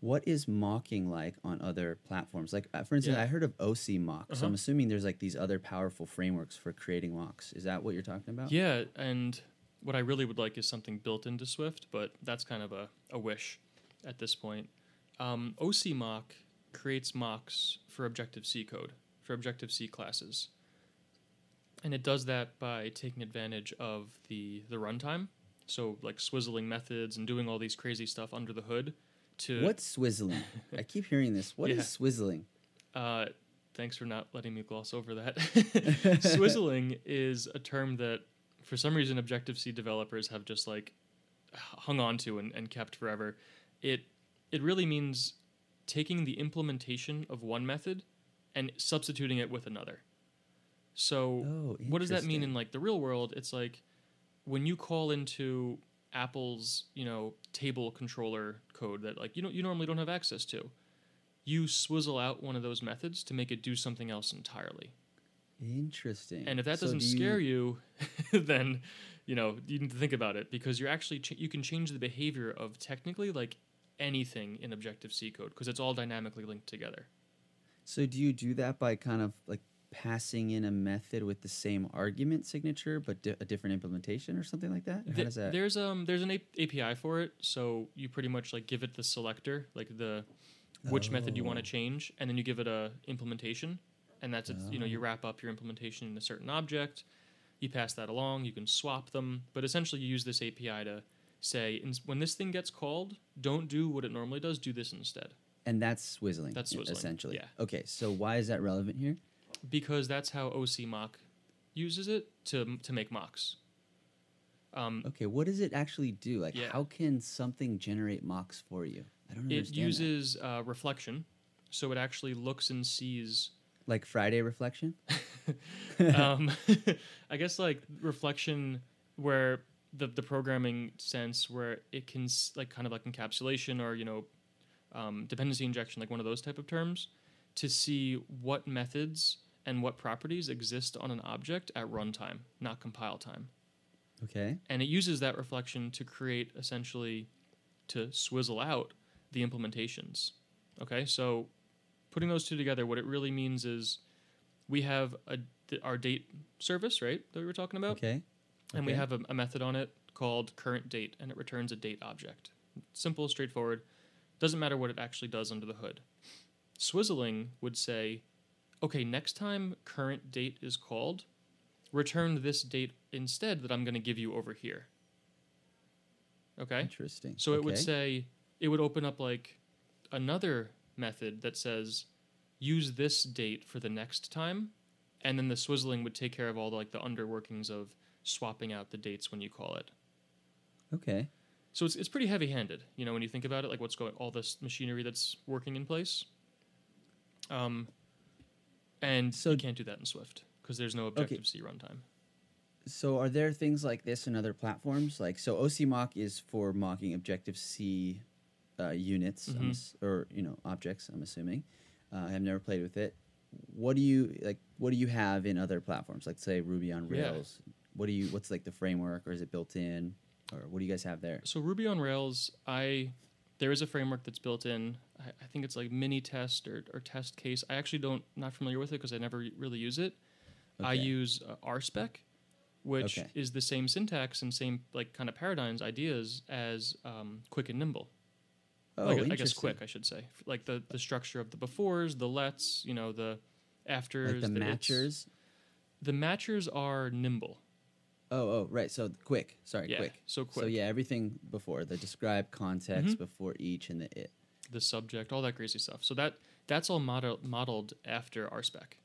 what is mocking like on other platforms? Like uh, for instance, Yeah. I heard of OC mock. So Uh-huh. I'm assuming there's like these other powerful frameworks for creating mocks. Is that what you're talking about? Yeah, and what I really would like is something built into Swift, but that's kind of a, a wish at this point. Um, OC mock creates mocks for Objective C code, for Objective C classes. And it does that by taking advantage of the, the runtime. So, like swizzling methods and doing all these crazy stuff under the hood to. What's swizzling? I keep hearing this. What is Yeah. swizzling? Uh, thanks for not letting me gloss over that. Swizzling is a term that, for some reason, Objective C developers have just like hung on to and, and kept forever. It it really means taking the implementation of one method and substituting it with another. So Oh, what does that mean in like the real world? It's like when you call into Apple's, you know, table controller code that like you know you normally don't have access to. You swizzle out one of those methods to make it do something else entirely. Interesting. And if that So doesn't do scare you, then you know you need to think about it because you're actually ch- you can change the behavior of technically like anything in Objective C code because it's all dynamically linked together. So do you do that by kind of like passing in a method with the same argument signature but di- a different implementation or something like that? Or How does that? There's um there's an A- API for it, so you pretty much like give it the selector, like the which method you want Oh. to change, and then you give it a implementation, and that's it. You know, you wrap up your implementation in a certain object. You pass that along. You can swap them, but essentially you use this API to say when this thing gets called, don't do what it normally does. Do this instead, and that's swizzling. That's swizzling, essentially. yeah. Okay, so why is that relevant here? because that's how OC mock uses it to to make mocks. Um, Okay, what does it actually do? Like, Yeah. how can something generate mocks for you? I don't it understand. that. uses uh, reflection, so it actually looks and sees like Friday reflection. um, I guess like reflection where the the programming sense where it can s- like kind of like encapsulation or you know um, dependency injection like one of those type of terms to see what methods and what properties exist on an object at runtime, not compile time. Okay. And it uses that reflection to create essentially to swizzle out the implementations. Okay, so putting those two together, what it really means is we have a our date service, right, that we were talking about, Okay. and we have a, a method on it called current date, and it returns a date object. Simple, straightforward. Doesn't matter what it actually does under the hood. Swizzling would say, okay, next time current date is called, return this date instead that I'm going to give you over here. Okay? Interesting. So it would say, it would open up like another method that says, use this date for the next time. And then the swizzling would take care of all the, like the underworkings of swapping out the dates when you call it. Okay. So it's, it's pretty heavy handed, you know, when you think about it, like what's going, all this machinery that's working in place. Um, and So- you can't do that in Swift because there's no Objective C runtime. So are there things like this in other platforms? Like so, OC mock is for mocking Objective C uh, units I'm Mhm. ass- or you know objects. I'm assuming. Uh, I've never played with it. What do you like? What do you have in other platforms? Like say Ruby on Yeah. Rails. What do you? What's like the framework, or is it built in, or what do you guys have there? So Ruby on Rails, I there is a framework that's built in. I, I think it's like mini test or, or test case. I actually don't not familiar with it because I never really use it. I use uh, RSpec, which Okay. is the same syntax and same like kind of paradigms ideas as um, Quick and Nimble. Oh, like, I guess quick, I should say. Like the the structure of the befores, the lets, you know, the afters, Like the the matchers. The matchers are nimble. Oh, oh, right. So quick. Sorry, Yeah, quick. so quick. So yeah, everything before the describe context Mhm. before each and the it. The subject, all that crazy stuff. So that that's all model, modeled after RSpec.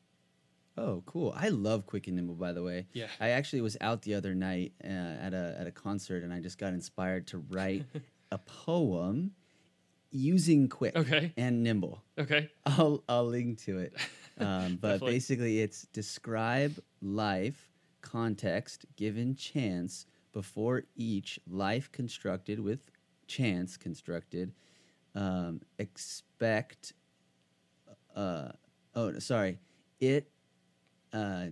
Oh, cool. I love Quick and Nimble, by the way. Yeah. I actually was out the other night uh, at a at a concert, and I just got inspired to write a poem using quick Okay. and nimble. Okay. I'll I'll link to it. Um, but basically, it's describe life context given chance before each life constructed with chance constructed. Um, expect. Uh, oh, sorry. It. Uh,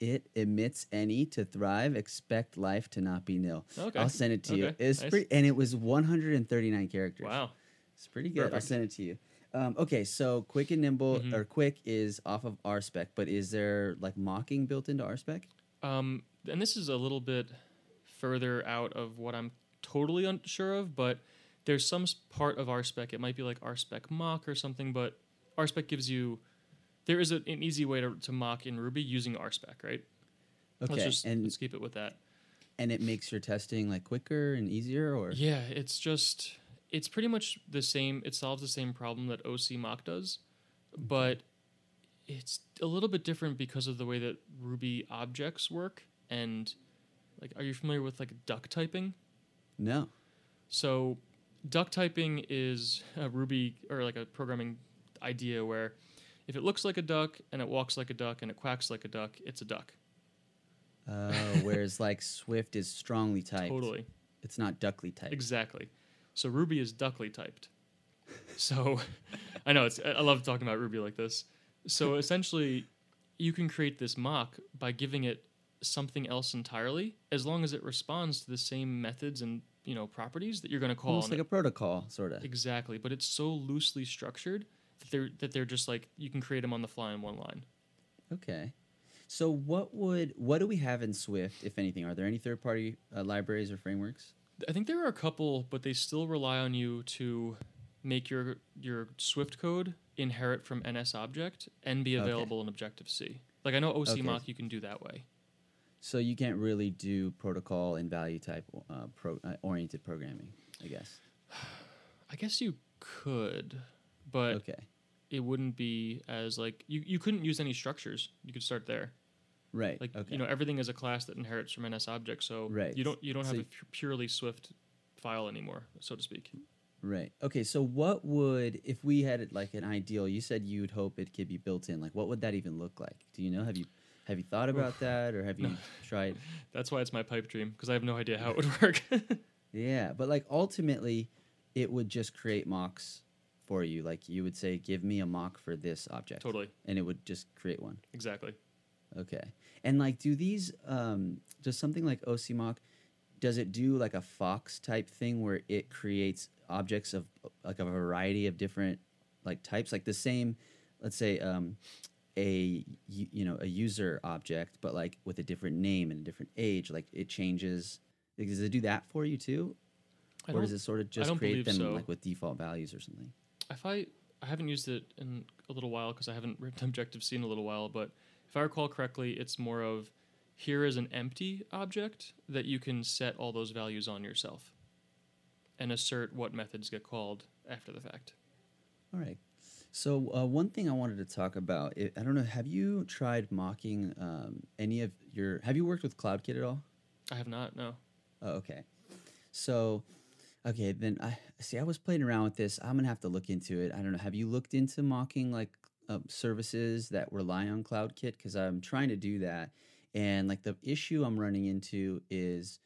it emits any to thrive. Expect life to not be nil. Okay. I'll send it to you. Okay, It's nice. pretty, and it was 139 characters. Wow. It's pretty good. I'll send it to you. Um, okay, so quick and nimble Mhm. or quick is off of RSpec, but is there like mocking built into RSpec? Um, and this is a little bit further out of what I'm totally unsure of, but there's some part of RSpec. It might be like RSpec mock or something, but RSpec gives you. There is a, an easy way to, to mock in Ruby using RSpec, right? Okay, Let's just and let's keep it with that. and it makes your testing like quicker and easier, or Yeah, it's just it's pretty much the same. It solves the same problem that OC mock does, but it's a little bit different because of the way that Ruby objects work. And like, are you familiar with like duck typing? no? So, duck typing is a Ruby or like a programming idea where if it looks like a duck and it walks like a duck and it quacks like a duck, it's a duck. Uh, whereas like Swift is strongly typed. Totally. It's not duckly typed. Exactly. So Ruby is duckly typed. So I know it's I love talking about Ruby like this. So essentially you can create this mock by giving it something else entirely as long as it responds to the same methods and you know properties that you're going to call Almost like it. a protocol, sort of. exactly but it's so loosely structured that they're that they're just like you can create them on the fly in one line Okay. So what would what do we have in Swift, if anything? Are there any third party uh, libraries or frameworks? I think there are a couple, but they still rely on you to make your your Swift code inherit from NS object and be Okay. available in Objective C. Like I know OC Okay. you can do that way. So you can't really do protocol and value type uh, pro, uh, oriented programming, I guess. I guess you could, but okay. it wouldn't be as like you, you couldn't use any structures. You could start there. Right. Like okay. you know everything is a class that inherits from NS object, so Right. you don't you don't So have a pu- purely Swift file anymore, so to speak. Right. Okay. So what would if we had it like an ideal? You said you'd hope it could be built in. Like, what would that even look like? Do you know? Have you have you thought about that, or have you No. tried? That's why it's my pipe dream because I have no idea how it would work. Yeah, but like ultimately, it would just create mocks for you. Like you would say, "Give me a mock for this object," totally, and it would just create one. exactly. Okay. And like, do these um, does something like OCMock? Does it do like a Fox type thing where it creates objects of like a variety of different like types, like the same, let's say, um, a you, you know a user object, but like with a different name and a different age, like it changes. Like, does it do that for you too, I or does it sort of just create them so. like with default values or something? if I I haven't used it in a little while because I haven't written Objective C in a little while, but if I recall correctly, it's more of here is an empty object that you can set all those values on yourself and assert what methods get called after the fact. All right. So uh, one thing I wanted to talk about, I don't know, have you tried mocking um, any of your? Have you worked with CloudKit at all? I have not, no. Oh, okay. So, okay, then I see. I was playing around with this. I'm gonna have to look into it. I don't know. Have you looked into mocking like uh, services that rely on CloudKit? Because I'm trying to do that, and like the issue I'm running into is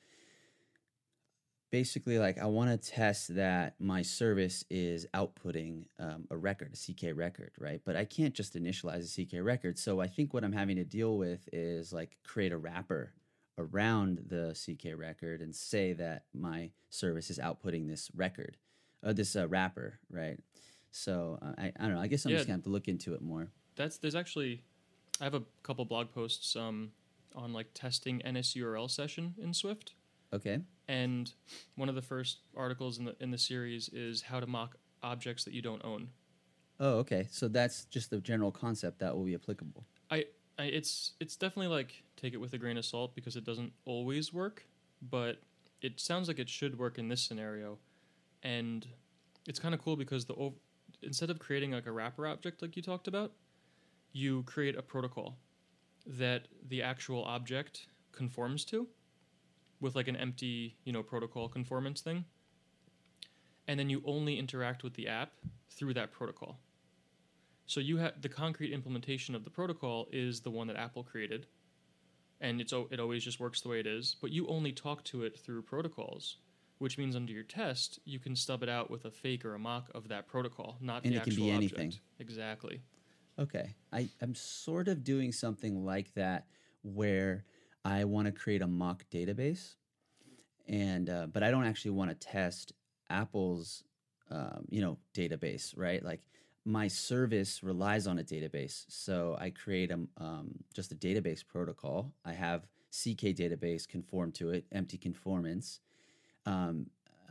basically like I want to test that my service is outputting um, a record, a CK record, right? But I can't just initialize a CK record. So I think what I'm having to deal with is like create a wrapper around the CK record and say that my service is outputting this record, uh, this uh, wrapper, right? So uh, I, I don't know. I guess I'm Yeah. just gonna have to look into it more. That's there's actually I have a couple blog posts um, on like testing NSURL session in Swift. Okay. And one of the first articles in the in the series is how to mock objects that you don't own. Oh, okay. So that's just the general concept that will be applicable. I, I it's it's definitely like take it with a grain of salt because it doesn't always work, but it sounds like it should work in this scenario, and it's kind of cool because the instead of creating like a wrapper object like you talked about, you create a protocol that the actual object conforms to, with like an empty you know protocol conformance thing, and then you only interact with the app through that protocol. So you have the concrete implementation of the protocol is the one that Apple created, and it's it always just works the way it is. But you only talk to it through protocols, which means under your test you can stub it out with a fake or a mock of that protocol, not And the it can actual be object. anything. Exactly. Okay. I, I'm sort of doing something like that where I want to create a mock database, and uh, but I don't actually want to test Apple's um, you know database, right? Like my service relies on a database, so I create a um, just a database protocol. I have CK database conform to it, empty conformance, um,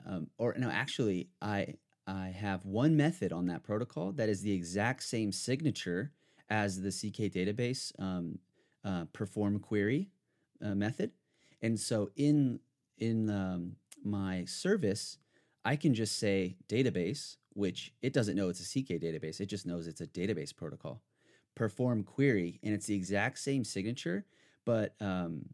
um, or no, actually, I I have one method on that protocol that is the exact same signature as the CK database um, uh, perform query uh, method, and so in in um, my service, I can just say database, which it doesn't know it's a CK database. It just knows it's a database protocol. Perform query, and it's the exact same signature, but um,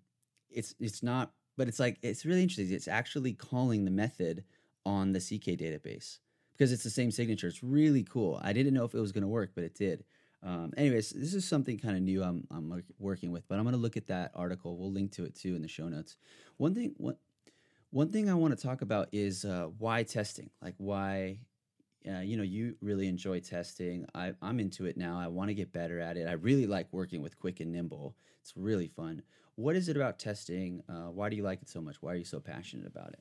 it's it's not. But it's like it's really interesting. It's actually calling the method on the CK database because it's the same signature. It's really cool. I didn't know if it was going to work, but it did. Um, anyways, this is something kind of new I'm, I'm working with, but I'm going to look at that article. We'll link to it too in the show notes. One thing, one, one thing I want to talk about is uh, why testing. Like why, uh, you know, you really enjoy testing. I, I'm into it now. I want to get better at it. I really like working with Quick and Nimble. It's really fun. What is it about testing? Uh, why do you like it so much? Why are you so passionate about it?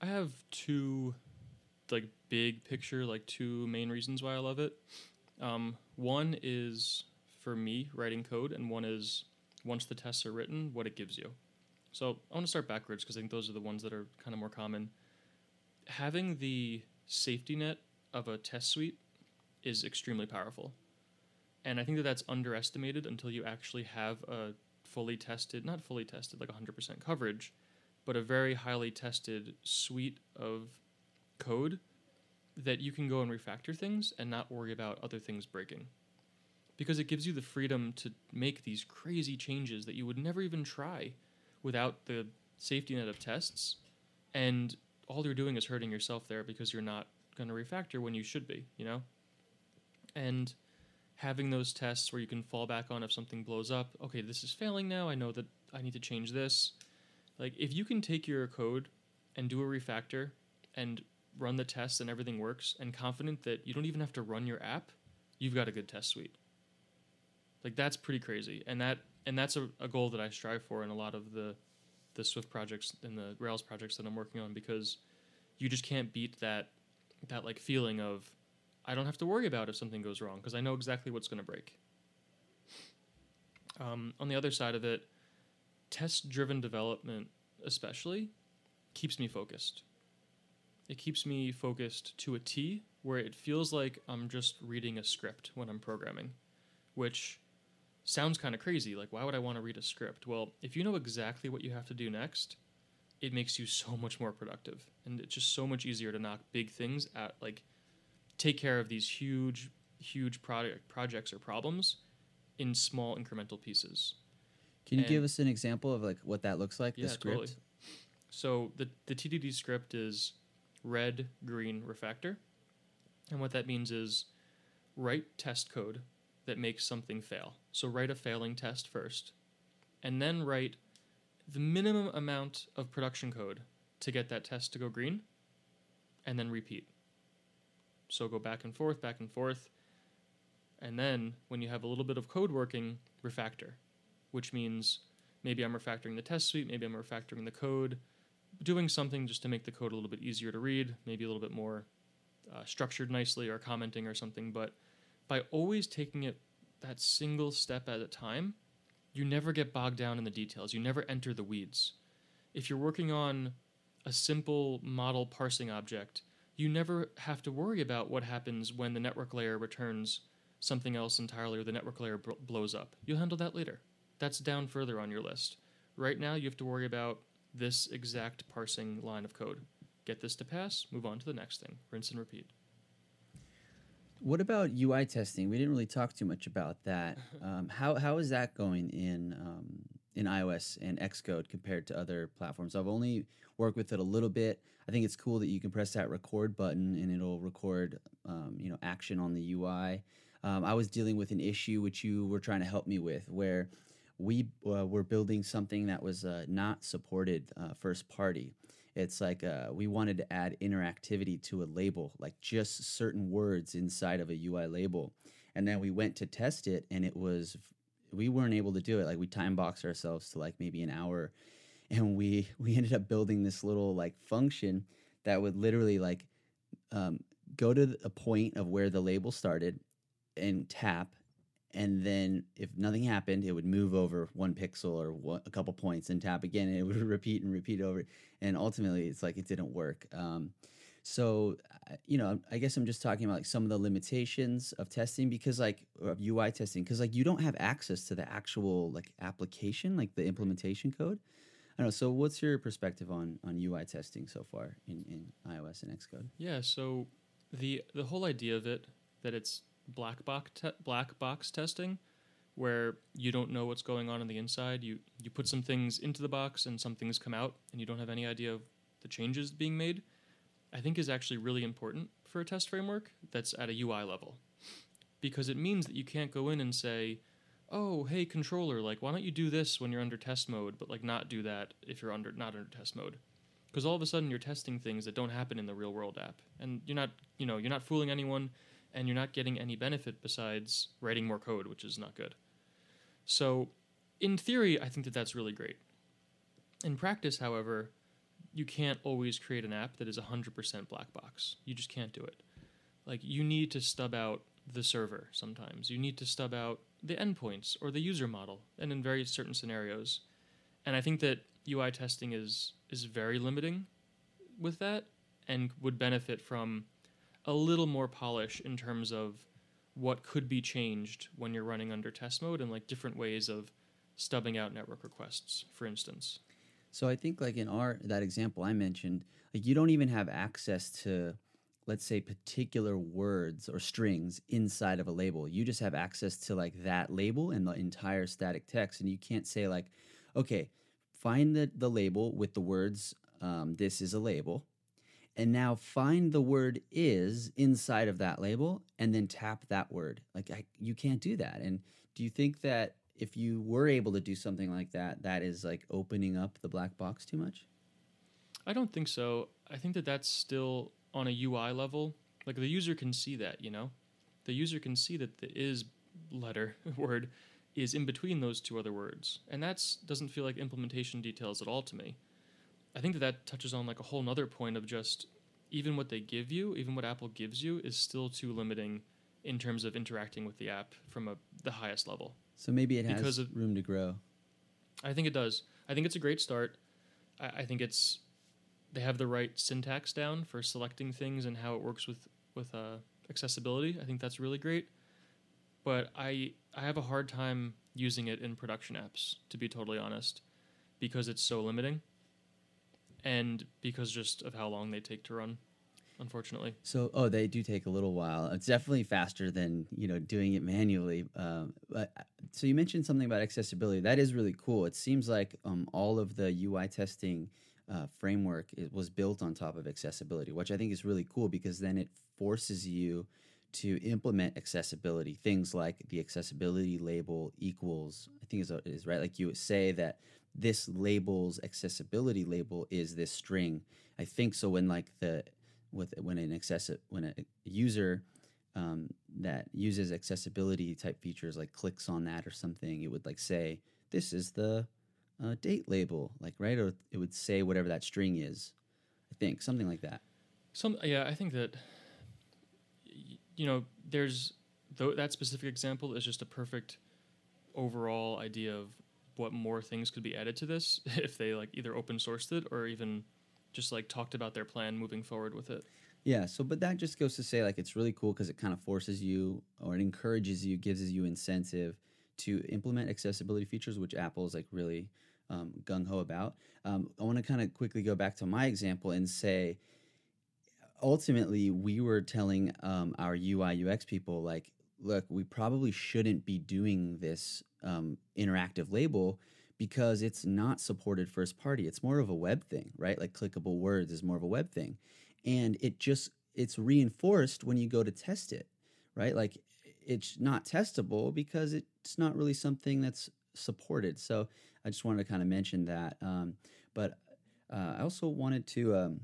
I have two, like big picture, like two main reasons why I love it. Um, one is for me writing code, and one is once the tests are written, what it gives you. So I want to start backwards because I think those are the ones that are kind of more common. Having the safety net of a test suite is extremely powerful, and I think that that's underestimated until you actually have a fully tested, not fully tested, like 100% coverage, but a very highly tested suite of code that you can go and refactor things and not worry about other things breaking. Because it gives you the freedom to make these crazy changes that you would never even try without the safety net of tests. And all you're doing is hurting yourself there because you're not going to refactor when you should be, you know? And having those tests where you can fall back on if something blows up, okay, this is failing now. I know that I need to change this. Like, if you can take your code and do a refactor and run the tests and everything works and confident that you don't even have to run your app, you've got a good test suite. Like that's pretty crazy. And that and that's a, a goal that I strive for in a lot of the the Swift projects and the Rails projects that I'm working on because you just can't beat that that like feeling of I don't have to worry about if something goes wrong because I know exactly what's going to break. Um, on the other side of it, test driven development especially keeps me focused it keeps me focused to a T where it feels like I'm just reading a script when I'm programming, which sounds kind of crazy. Like, why would I want to read a script? Well, if you know exactly what you have to do next, it makes you so much more productive. And it's just so much easier to knock big things at, like, take care of these huge, huge product projects or problems in small incremental pieces. Can you And- give us an example of like what that looks like? Yeah, the script. totally. So the the TDD script is red, green, refactor, and what that means is write test code that makes something fail. So write a failing test first, and then write the minimum amount of production code to get that test to go green, and then repeat. So go back and forth, back and forth, and then when you have a little bit of code working, refactor, which means maybe I'm refactoring the test suite, maybe I'm refactoring the code, doing something just to make the code a little bit easier to read, maybe a little bit more uh, structured nicely or commenting or something. But by always taking it that single step at a time, you never get bogged down in the details. You never enter the weeds. If you're working on a simple model parsing object, you never have to worry about what happens when the network layer returns something else entirely or the network layer bl- blows up. You'll handle that later. That's down further on your list. Right now, you have to worry about this exact parsing line of code. Get this to pass, move on to the next thing. Rinse and repeat. What about UI testing? We didn't really talk too much about that. Um, how how is that going in um, in iOS and Xcode compared to other platforms. I've only worked with it a little bit. I think it's cool that you can press that record button and it'll record, um, you know, action on the UI. Um, I was dealing with an issue which you were trying to help me with, where we uh, were building something that was uh, not supported uh, first party. It's like uh, we wanted to add interactivity to a label, like just certain words inside of a UI label. And then we went to test it, and it was we weren't able to do it. Like we time boxed ourselves to like maybe an hour, and we we ended up building this little like function that would literally like um, go to a point of where the label started and tap and then if nothing happened it would move over one pixel or one, a couple points and tap again and it would repeat and repeat over and ultimately it's like it didn't work um, so you know i guess i'm just talking about like some of the limitations of testing because like of ui testing because like you don't have access to the actual like application like the implementation code i don't know so what's your perspective on on ui testing so far in, in ios and xcode Yeah, so the the whole idea of it that it's black box te- black box testing where you don't know what's going on on the inside. You you put some things into the box and some things come out and you don't have any idea of the changes being made. I think is actually really important for a test framework that's at a UI level. Because it means that you can't go in and say, "Oh, hey controller, like why don't you do this when you're under test mode, but like not do that if you're under not under test mode." Because all of a sudden you're testing things that don't happen in the real world app, and you're not, you know, you're not fooling anyone, and you're not getting any benefit besides writing more code, which is not good. So, in theory, I think that that's really great. In practice, however, you can't always create an app that is 100% black box. You just can't do it. Like, you need to stub out the server sometimes. You need to stub out the endpoints or the user model, and in very certain scenarios. And I think that UI testing is is very limiting with that and would benefit from a little more polish in terms of what could be changed when you're running under test mode and like different ways of stubbing out network requests, for instance. So I think like in our that example I mentioned, like you don't even have access to let's say particular words or strings inside of a label. You just have access to like that label and the entire static text and you can't say like okay, find the the label with the words um, this is a label and now find the word is inside of that label and then tap that word like I, you can't do that and do you think that if you were able to do something like that that is like opening up the black box too much I don't think so. I think that that's still on a UI level. Like the user can see that, you know? The user can see that the is letter word is in between those two other words. And that doesn't feel like implementation details at all to me. I think that that touches on like a whole nother point of just even what they give you, even what Apple gives you, is still too limiting in terms of interacting with the app from a, the highest level. So maybe it has of- room to grow I think it does. I think it's a great start. I, I think it's they have the right syntax down for selecting things and how it works with with uh, accessibility. I think that's really great. But I I have a hard time using it in production apps, to be totally honest, because it's so limiting, and because just of how long they take to run. Unfortunately, So, oh, they do take a little while. It's definitely faster than you know doing it manually. Um, but so you mentioned something about accessibility. That is really cool. It seems like um, all of the UI testing uh, framework was built on top of accessibility, which I think is really cool because then it forces you to implement accessibility. Things like the accessibility label equals, I think is is right. Like you would say that this label's accessibility label is this string. I think so. When like the with when an access when a user um, that uses accessibility type features like clicks on that or something, it would like say this is the uh, date label, like right, or it would say whatever that string is. I think something like that. Some yeah, I think that you know there's though that specific example is just a perfect overall idea of what more things could be added to this if they like either open sourced it or even just like talked about their plan moving forward with it. Yeah. So, but that just goes to say like it's really cool because it kind of forces you or it encourages you, gives you incentive to implement accessibility features, which Apple is like really um, gung ho about. Um, I want to kind of quickly go back to my example and say, ultimately, we were telling um, our UI UX people like, look, we probably shouldn't be doing this um, interactive label because it's not supported first party. It's more of a web thing, right? Like clickable words is more of a web thing. And it just it's reinforced when you go to test it, right? Like it's not testable because it's not really something that's supported. So I just wanted to kind of mention that. Um, but uh, I also wanted to um,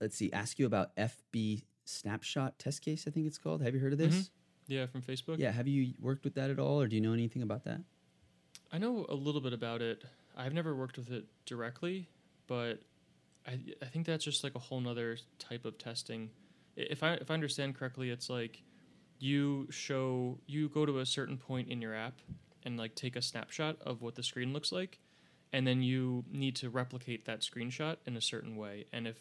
let's see, ask you about FB snapshot test case. I think it's called. Have you heard of this? Mm-hmm. Yeah, from Facebook. Yeah. Have you worked with that at all, or do you know anything about that? I know a little bit about it. I've never worked with it directly, but I I think that's just like a whole nother type of testing. If I if I understand correctly, it's like you show you go to a certain point in your app and like take a snapshot of what the screen looks like, and then you need to replicate that screenshot in a certain way. And if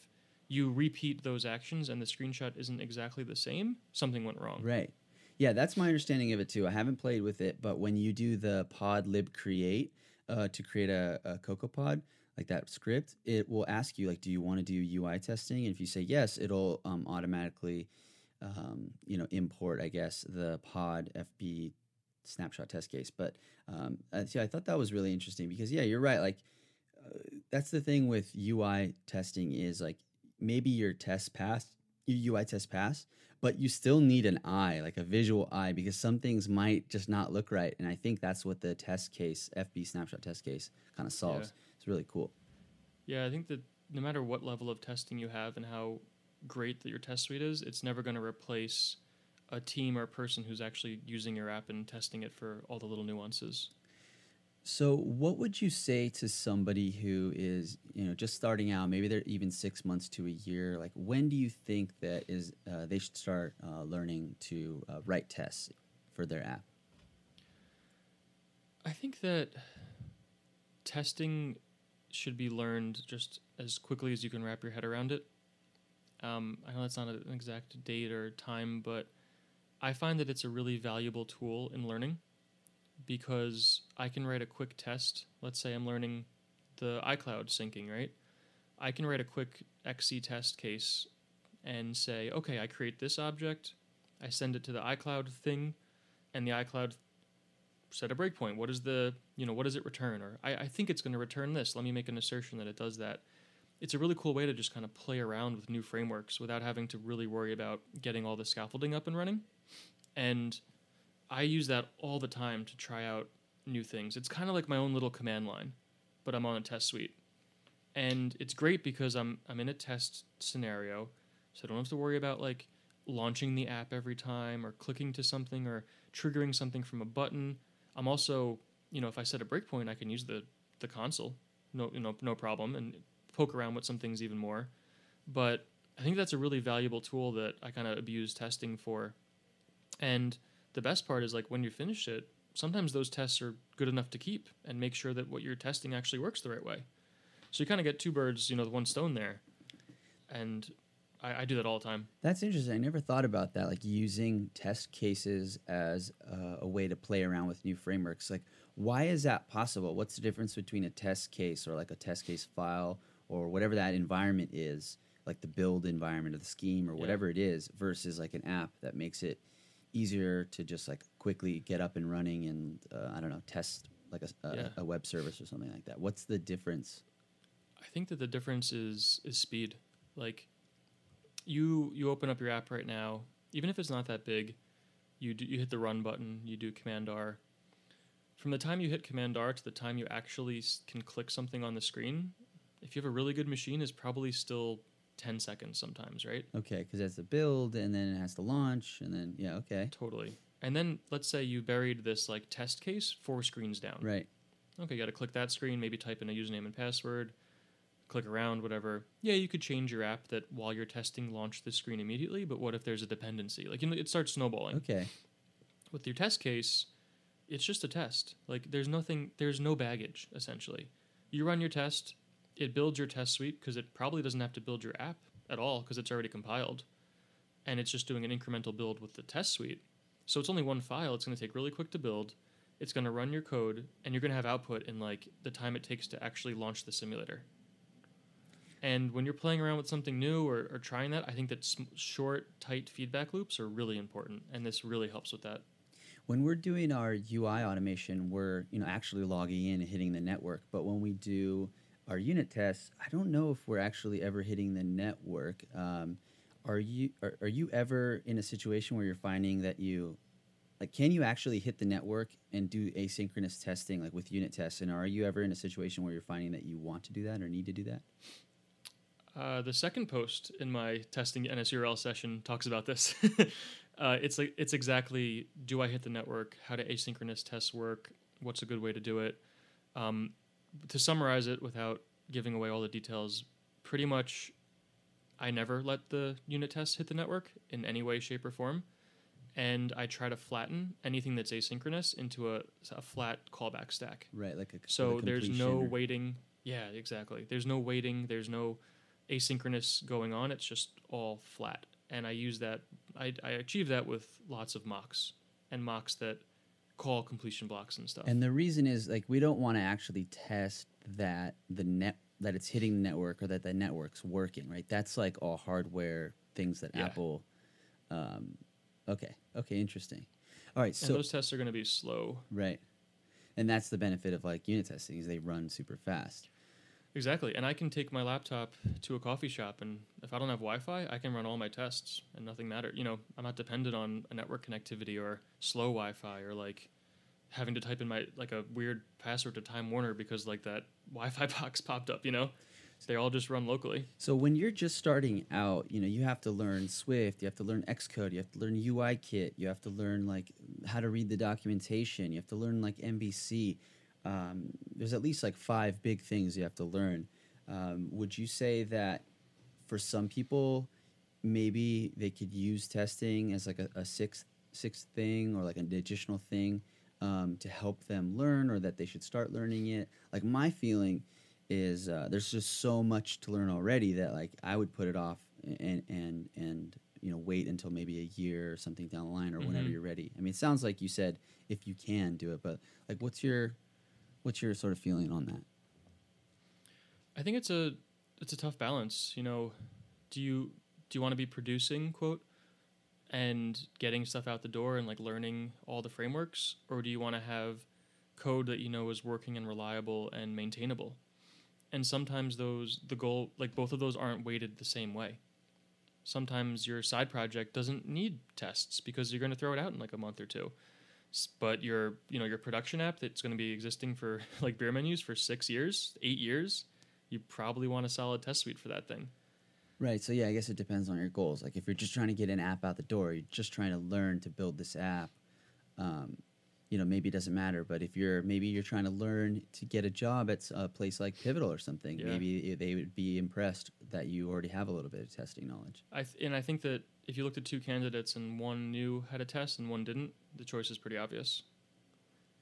you repeat those actions and the screenshot isn't exactly the same, something went wrong. Right. Yeah, that's my understanding of it too. I haven't played with it, but when you do the pod lib create uh, to create a, a CocoaPod, like that script, it will ask you like, do you want to do UI testing? And if you say yes, it'll um, automatically, um, you know, import, I guess, the pod FB snapshot test case. But um, see, I thought that was really interesting because yeah, you're right. Like uh, that's the thing with UI testing is like maybe your test passed, your UI test passed, but you still need an eye, like a visual eye, because some things might just not look right. And I think that's what the test case, FB snapshot test case, kind of solves. Yeah. It's really cool. Yeah, I think that no matter what level of testing you have and how great that your test suite is, it's never going to replace a team or a person who's actually using your app and testing it for all the little nuances. So, what would you say to somebody who is, you know, just starting out? Maybe they're even six months to a year. Like, when do you think that is uh, they should start uh, learning to uh, write tests for their app? I think that testing should be learned just as quickly as you can wrap your head around it. Um, I know that's not an exact date or time, but I find that it's a really valuable tool in learning because I can write a quick test. Let's say I'm learning the iCloud syncing, right? I can write a quick XC test case and say, okay, I create this object, I send it to the iCloud thing, and the iCloud set a breakpoint. What is the, you know, what does it return? Or I, I think it's going to return this. Let me make an assertion that it does that. It's a really cool way to just kind of play around with new frameworks without having to really worry about getting all the scaffolding up and running. And I use that all the time to try out new things. It's kind of like my own little command line, but I'm on a test suite. And it's great because I'm I'm in a test scenario, so I don't have to worry about like launching the app every time or clicking to something or triggering something from a button. I'm also, you know, if I set a breakpoint, I can use the the console, no you know, no problem and poke around with some things even more. But I think that's a really valuable tool that I kind of abuse testing for. And the best part is like when you finish it, sometimes those tests are good enough to keep and make sure that what you're testing actually works the right way. So you kind of get two birds, you know, with one stone there. And I, I, do that all the time. That's interesting. I never thought about that, like using test cases as uh, a way to play around with new frameworks. Like, why is that possible? What's the difference between a test case or like a test case file or whatever that environment is, like the build environment of the scheme or whatever yeah. it is, versus like an app that makes it easier to just like quickly get up and running and uh, I don't know test like a, a, yeah. a, web service or something like that. What's the difference? I think that the difference is is speed. Like you you open up your app right now, even if it's not that big, you do, you hit the run button, you do Command R. From the time you hit Command R to the time you actually can click something on the screen, if you have a really good machine, is probably still 10 seconds sometimes, right? Okay, because that's the build and then it has to launch and then, yeah, okay. Totally. And then let's say you buried this like test case four screens down. Right. Okay, you got to click that screen, maybe type in a username and password, click around, whatever. Yeah, you could change your app that while you're testing, launch this screen immediately, but what if there's a dependency? Like, you know, it starts snowballing. Okay. With your test case, it's just a test. Like, there's nothing, there's no baggage, essentially. You run your test, it builds your test suite because it probably doesn't have to build your app at all because it's already compiled. And it's just doing an incremental build with the test suite. So it's only one file. It's going to take really quick to build. It's going to run your code, and you're going to have output in like the time it takes to actually launch the simulator. And when you're playing around with something new or, or trying that, I think that sm- short, tight feedback loops are really important, and this really helps with that. when we're doing our UI automation, we're you know actually logging in and hitting the network. But when we do our unit tests, I don't know if we're actually ever hitting the network. Um, are you are, are you ever in a situation where you're finding that you like can you actually hit the network and do asynchronous testing like with unit tests and are you ever in a situation where you're finding that you want to do that or need to do that uh, the second post in my testing NSURL session talks about this. uh, it's like it's exactly: Do I hit the network? How do asynchronous tests work? What's a good way to do it? Um, to summarize it without giving away all the details, pretty much, I never let the unit test hit the network in any way, shape, or form, and I try to flatten anything that's asynchronous into a, a flat callback stack. right like a So a there's no or- waiting. Yeah, exactly. There's no waiting. There's no asynchronous going on. It's just all flat. And I use that. I, I achieve that with lots of mocks and mocks that call completion blocks and stuff. And the reason is like we don't want to actually test that the net that it's hitting the network or that the network's working, right? That's like all hardware things that Yeah. Apple. Um, okay, okay, interesting. All right, and so those tests are going to be slow. right, and that's the benefit of like unit testing is they run super fast. Exactly. And I can take my laptop to a coffee shop, and if I don't have Wi Fi, I can run all my tests and nothing matters. You know, I'm not dependent on a network connectivity or slow Wi Fi or like having to type in my like a weird password to Time Warner because like that Wi Fi box popped up, you know? They all just run locally. So when you're just starting out, you know, you have to learn Swift, you have to learn Xcode, you have to learn UI kit, you have to learn like how to read the documentation, you have to learn like MVC. Um, there's at least like five big things you have to learn. Um, would you say that for some people, maybe they could use testing as like a, a sixth sixth thing or like an additional thing um, to help them learn, or that they should start learning it? Like my feeling is uh, there's just so much to learn already that like I would put it off and and and you know wait until maybe a year or something down the line or whenever Mhm. you're ready. I mean, it sounds like you said if you can do it, but like, what's your what's your sort of feeling on that? I think it's a it's a tough balance. You know, do you do you want to be producing quote and getting stuff out the door and like learning all the frameworks, or do you want to have code that you know is working and reliable and maintainable? And sometimes those the goal like both of those aren't weighted the same way. Sometimes your side project doesn't need tests because you're going to throw it out in like a month or two. But your you know your production app that's going to be existing for like beer menus for six years, eight years, you probably want a solid test suite for that thing. Right. So yeah, I guess it depends on your goals. Like if you're just trying to get an app out the door, you're just trying to learn to build this app. Um, you know, maybe it doesn't matter. But if you're maybe you're trying to learn to get a job at a place like Pivotal or something, Yeah. maybe they would be impressed that you already have a little bit of testing knowledge. I th- and I think that if you looked at two candidates and one knew how to test and one didn't, the choice is pretty obvious.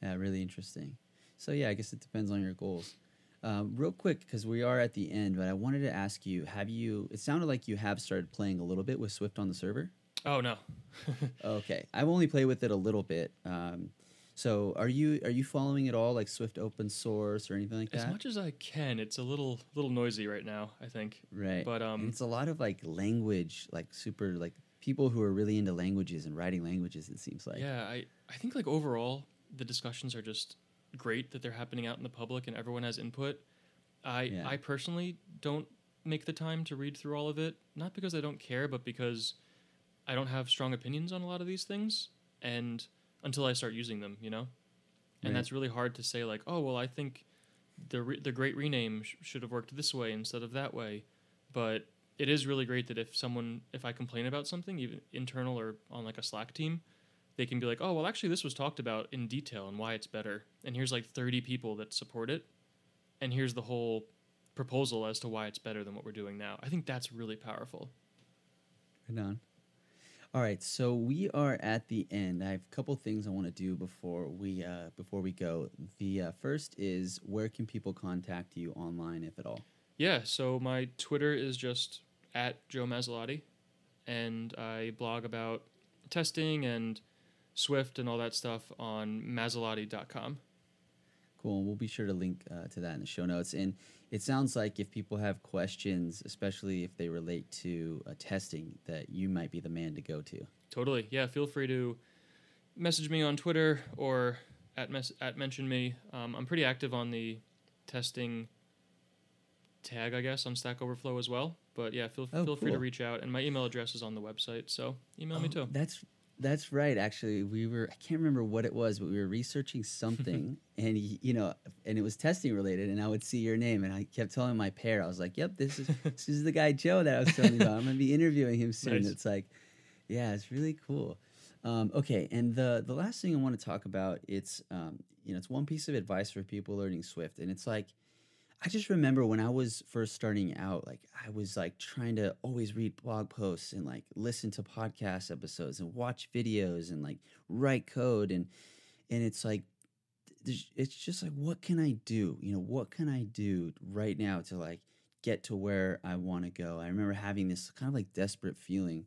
Yeah, really interesting. So yeah, I guess it depends on your goals. Um, real quick, because we are at the end, but I wanted to ask you: Have you? It sounded like you have started playing a little bit with Swift on the server. Oh no, Okay, I've only played with it a little bit. Um, so are you are you following it all like Swift open source or anything like that? as much as I can, it's a little little noisy right now. I think, right. but And um, it's a lot of like language, like super like people who are really into languages and writing languages. It seems like. yeah, I I think like overall the discussions are just great that they're happening out in the public and everyone has input. I Yeah. I personally don't make the time to read through all of it, not because I don't care, but because I don't have strong opinions on a lot of these things, and until I start using them, you know, and Right. that's really hard to say. Like, oh well, I think the re- the great rename sh- should have worked this way instead of that way, but it is really great that if someone if I complain about something, even internal or on like a Slack team, they can be like, oh well, actually this was talked about in detail and why it's better, and here's like thirty people that support it, and here's the whole proposal as to why it's better than what we're doing now. I think that's really powerful. Right on. All right, so we are at the end. I have a couple things I want to do before we uh, before we go. The uh, first is where can people contact you online, if at all? Yeah, so my Twitter is just at Joe Masilotti, and I blog about testing and Swift and all that stuff on Masilotti.com. Cool. And we'll be sure to link uh, to that in the show notes. And it sounds like if people have questions, especially if they relate to uh, testing, that you might be the man to go to. Totally. Yeah, feel free to message me on Twitter or at mes- at mention me. Um, I'm pretty active on the testing tag, I guess, on Stack Overflow as well. But yeah, feel Oh, feel free to reach out, and my email address is on the website, so email me Oh, too. That's that's right. Actually, we were I can't remember what it was, but we were researching something, and you know, and it was testing related. And I would see your name, and I kept telling my pair, I was like, "Yep, this is this is the guy Joe that I was telling you about. I'm gonna be interviewing him soon." Nice. It's like, yeah, it's really cool. Um, okay, and the the last thing I want to talk about it's um, you know it's one piece of advice for people learning Swift, and it's like I just remember when I was first starting out, like I was like trying to always read blog posts and like listen to podcast episodes and watch videos and like write code and and it's like it's just like what can I do? You know, what can I do right now to like get to where I want to go? I remember having this kind of like desperate feeling,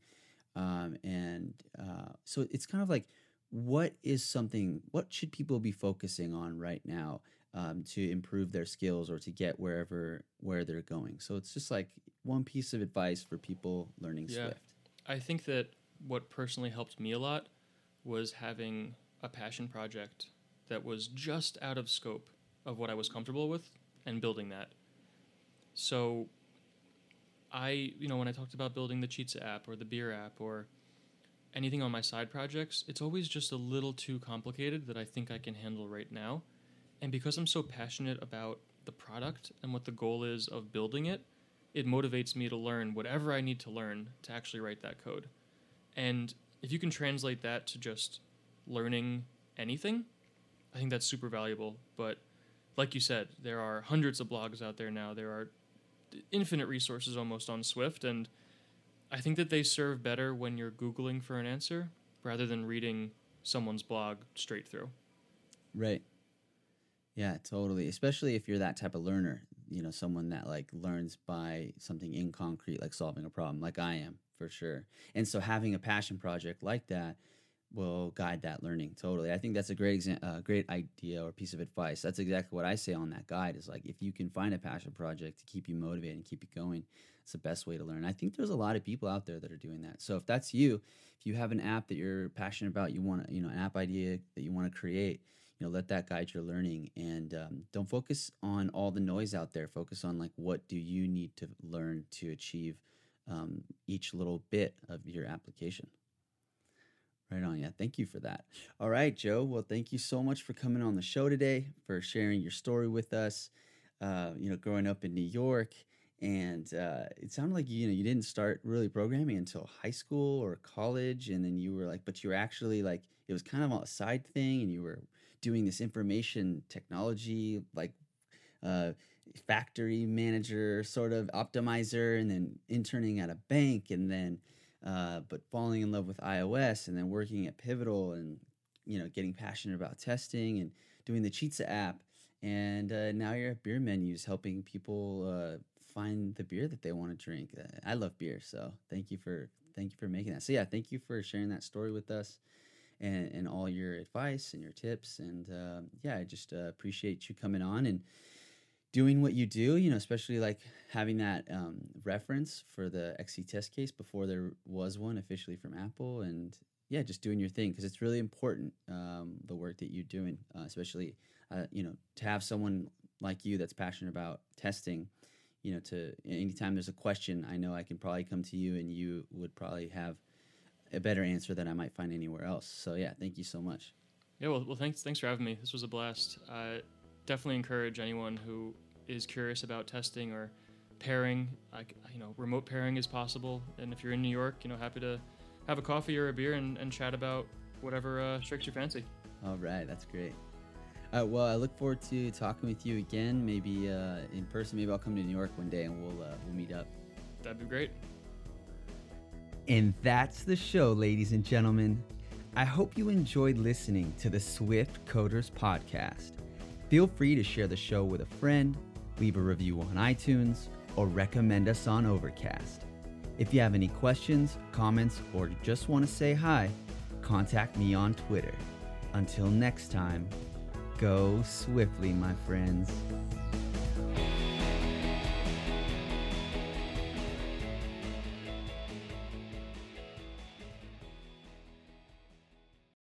um, and uh, so it's kind of like what is something what should people be focusing on right now um, to improve their skills or to get wherever where they're going so it's just like one piece of advice for people learning Yeah. swift I think that what personally helped me a lot was having a passion project that was just out of scope of what I was comfortable with and building that. So I, you know, when I talked about building the Cheats app or the beer app or anything on my side projects, it's always just a little too complicated that I think I can handle right now. And because I'm so passionate about the product and what the goal is of building it, it motivates me to learn whatever I need to learn to actually write that code. And if you can translate that to just learning anything, I think that's super valuable. But like you said, there are hundreds of blogs out there now. There are infinite resources almost on Swift, and I think that they serve better when you're Googling for an answer rather than reading someone's blog straight through. right yeah totally especially if you're that type of learner you know someone that like learns by something in concrete like solving a problem like i am for sure. And so having a passion project like that will guide that learning totally. I think that's a great exa- uh, great idea or piece of advice. That's exactly what i say on that guide is like if you can find a passion project to keep you motivated and keep you going it's the best way to learn. I think there's a lot of people out there that are doing that. So if that's you if you have an app that you're passionate about you want you know an app idea that you want to create you know let that guide your learning and um, don't focus on all the noise out there. Focus on like what do you need to learn to achieve um, each little bit of your application. Right on. Yeah thank you for that. All right joe well thank you so much for coming on the show today for sharing your story with us uh, you know growing up in new york. And uh, it sounded like you know you didn't start really programming until high school or college. And then you were like but you were actually like it was kind of a side thing and you were doing this information technology like uh, factory manager sort of optimizer and then interning at a bank and then uh, but falling in love with ios and then working at pivotal and you know getting passionate about testing and doing the cheetah app. And uh, now you're at beer menus helping people uh, find the beer that they want to drink. I love beer so thank you for thank you for making that. So yeah thank you for sharing that story with us and, and all your advice and your tips. And um, yeah, I just uh, appreciate you coming on and doing what you do, you know, especially like having that um, reference for the XC test case before there was one officially from Apple. And yeah, just doing your thing because it's really important, um, the work that you're doing, uh, especially, uh, you know, to have someone like you that's passionate about testing. You know, to anytime there's a question, I know I can probably come to you and you would probably have a better answer than I might find anywhere else. So yeah, thank you so much. Yeah, well, well, thanks, thanks for having me. This was a blast. I definitely encourage anyone who is curious about testing or pairing. Like, you know, remote pairing is possible, and if you're in New York, you know, happy to have a coffee or a beer and, and chat about whatever uh, strikes your fancy. All right, that's great. All right, well, I look forward to talking with you again, maybe uh, in person. Maybe I'll come to New York one day and we'll uh, we'll meet up. That'd be great. And that's the show, ladies and gentlemen. I hope you enjoyed listening to the Swift Coders podcast. Feel free to share the show with a friend, leave a review on iTunes, or recommend us on Overcast. If you have any questions, comments, or just want to say hi, contact me on Twitter. Until next time, go swiftly, my friends.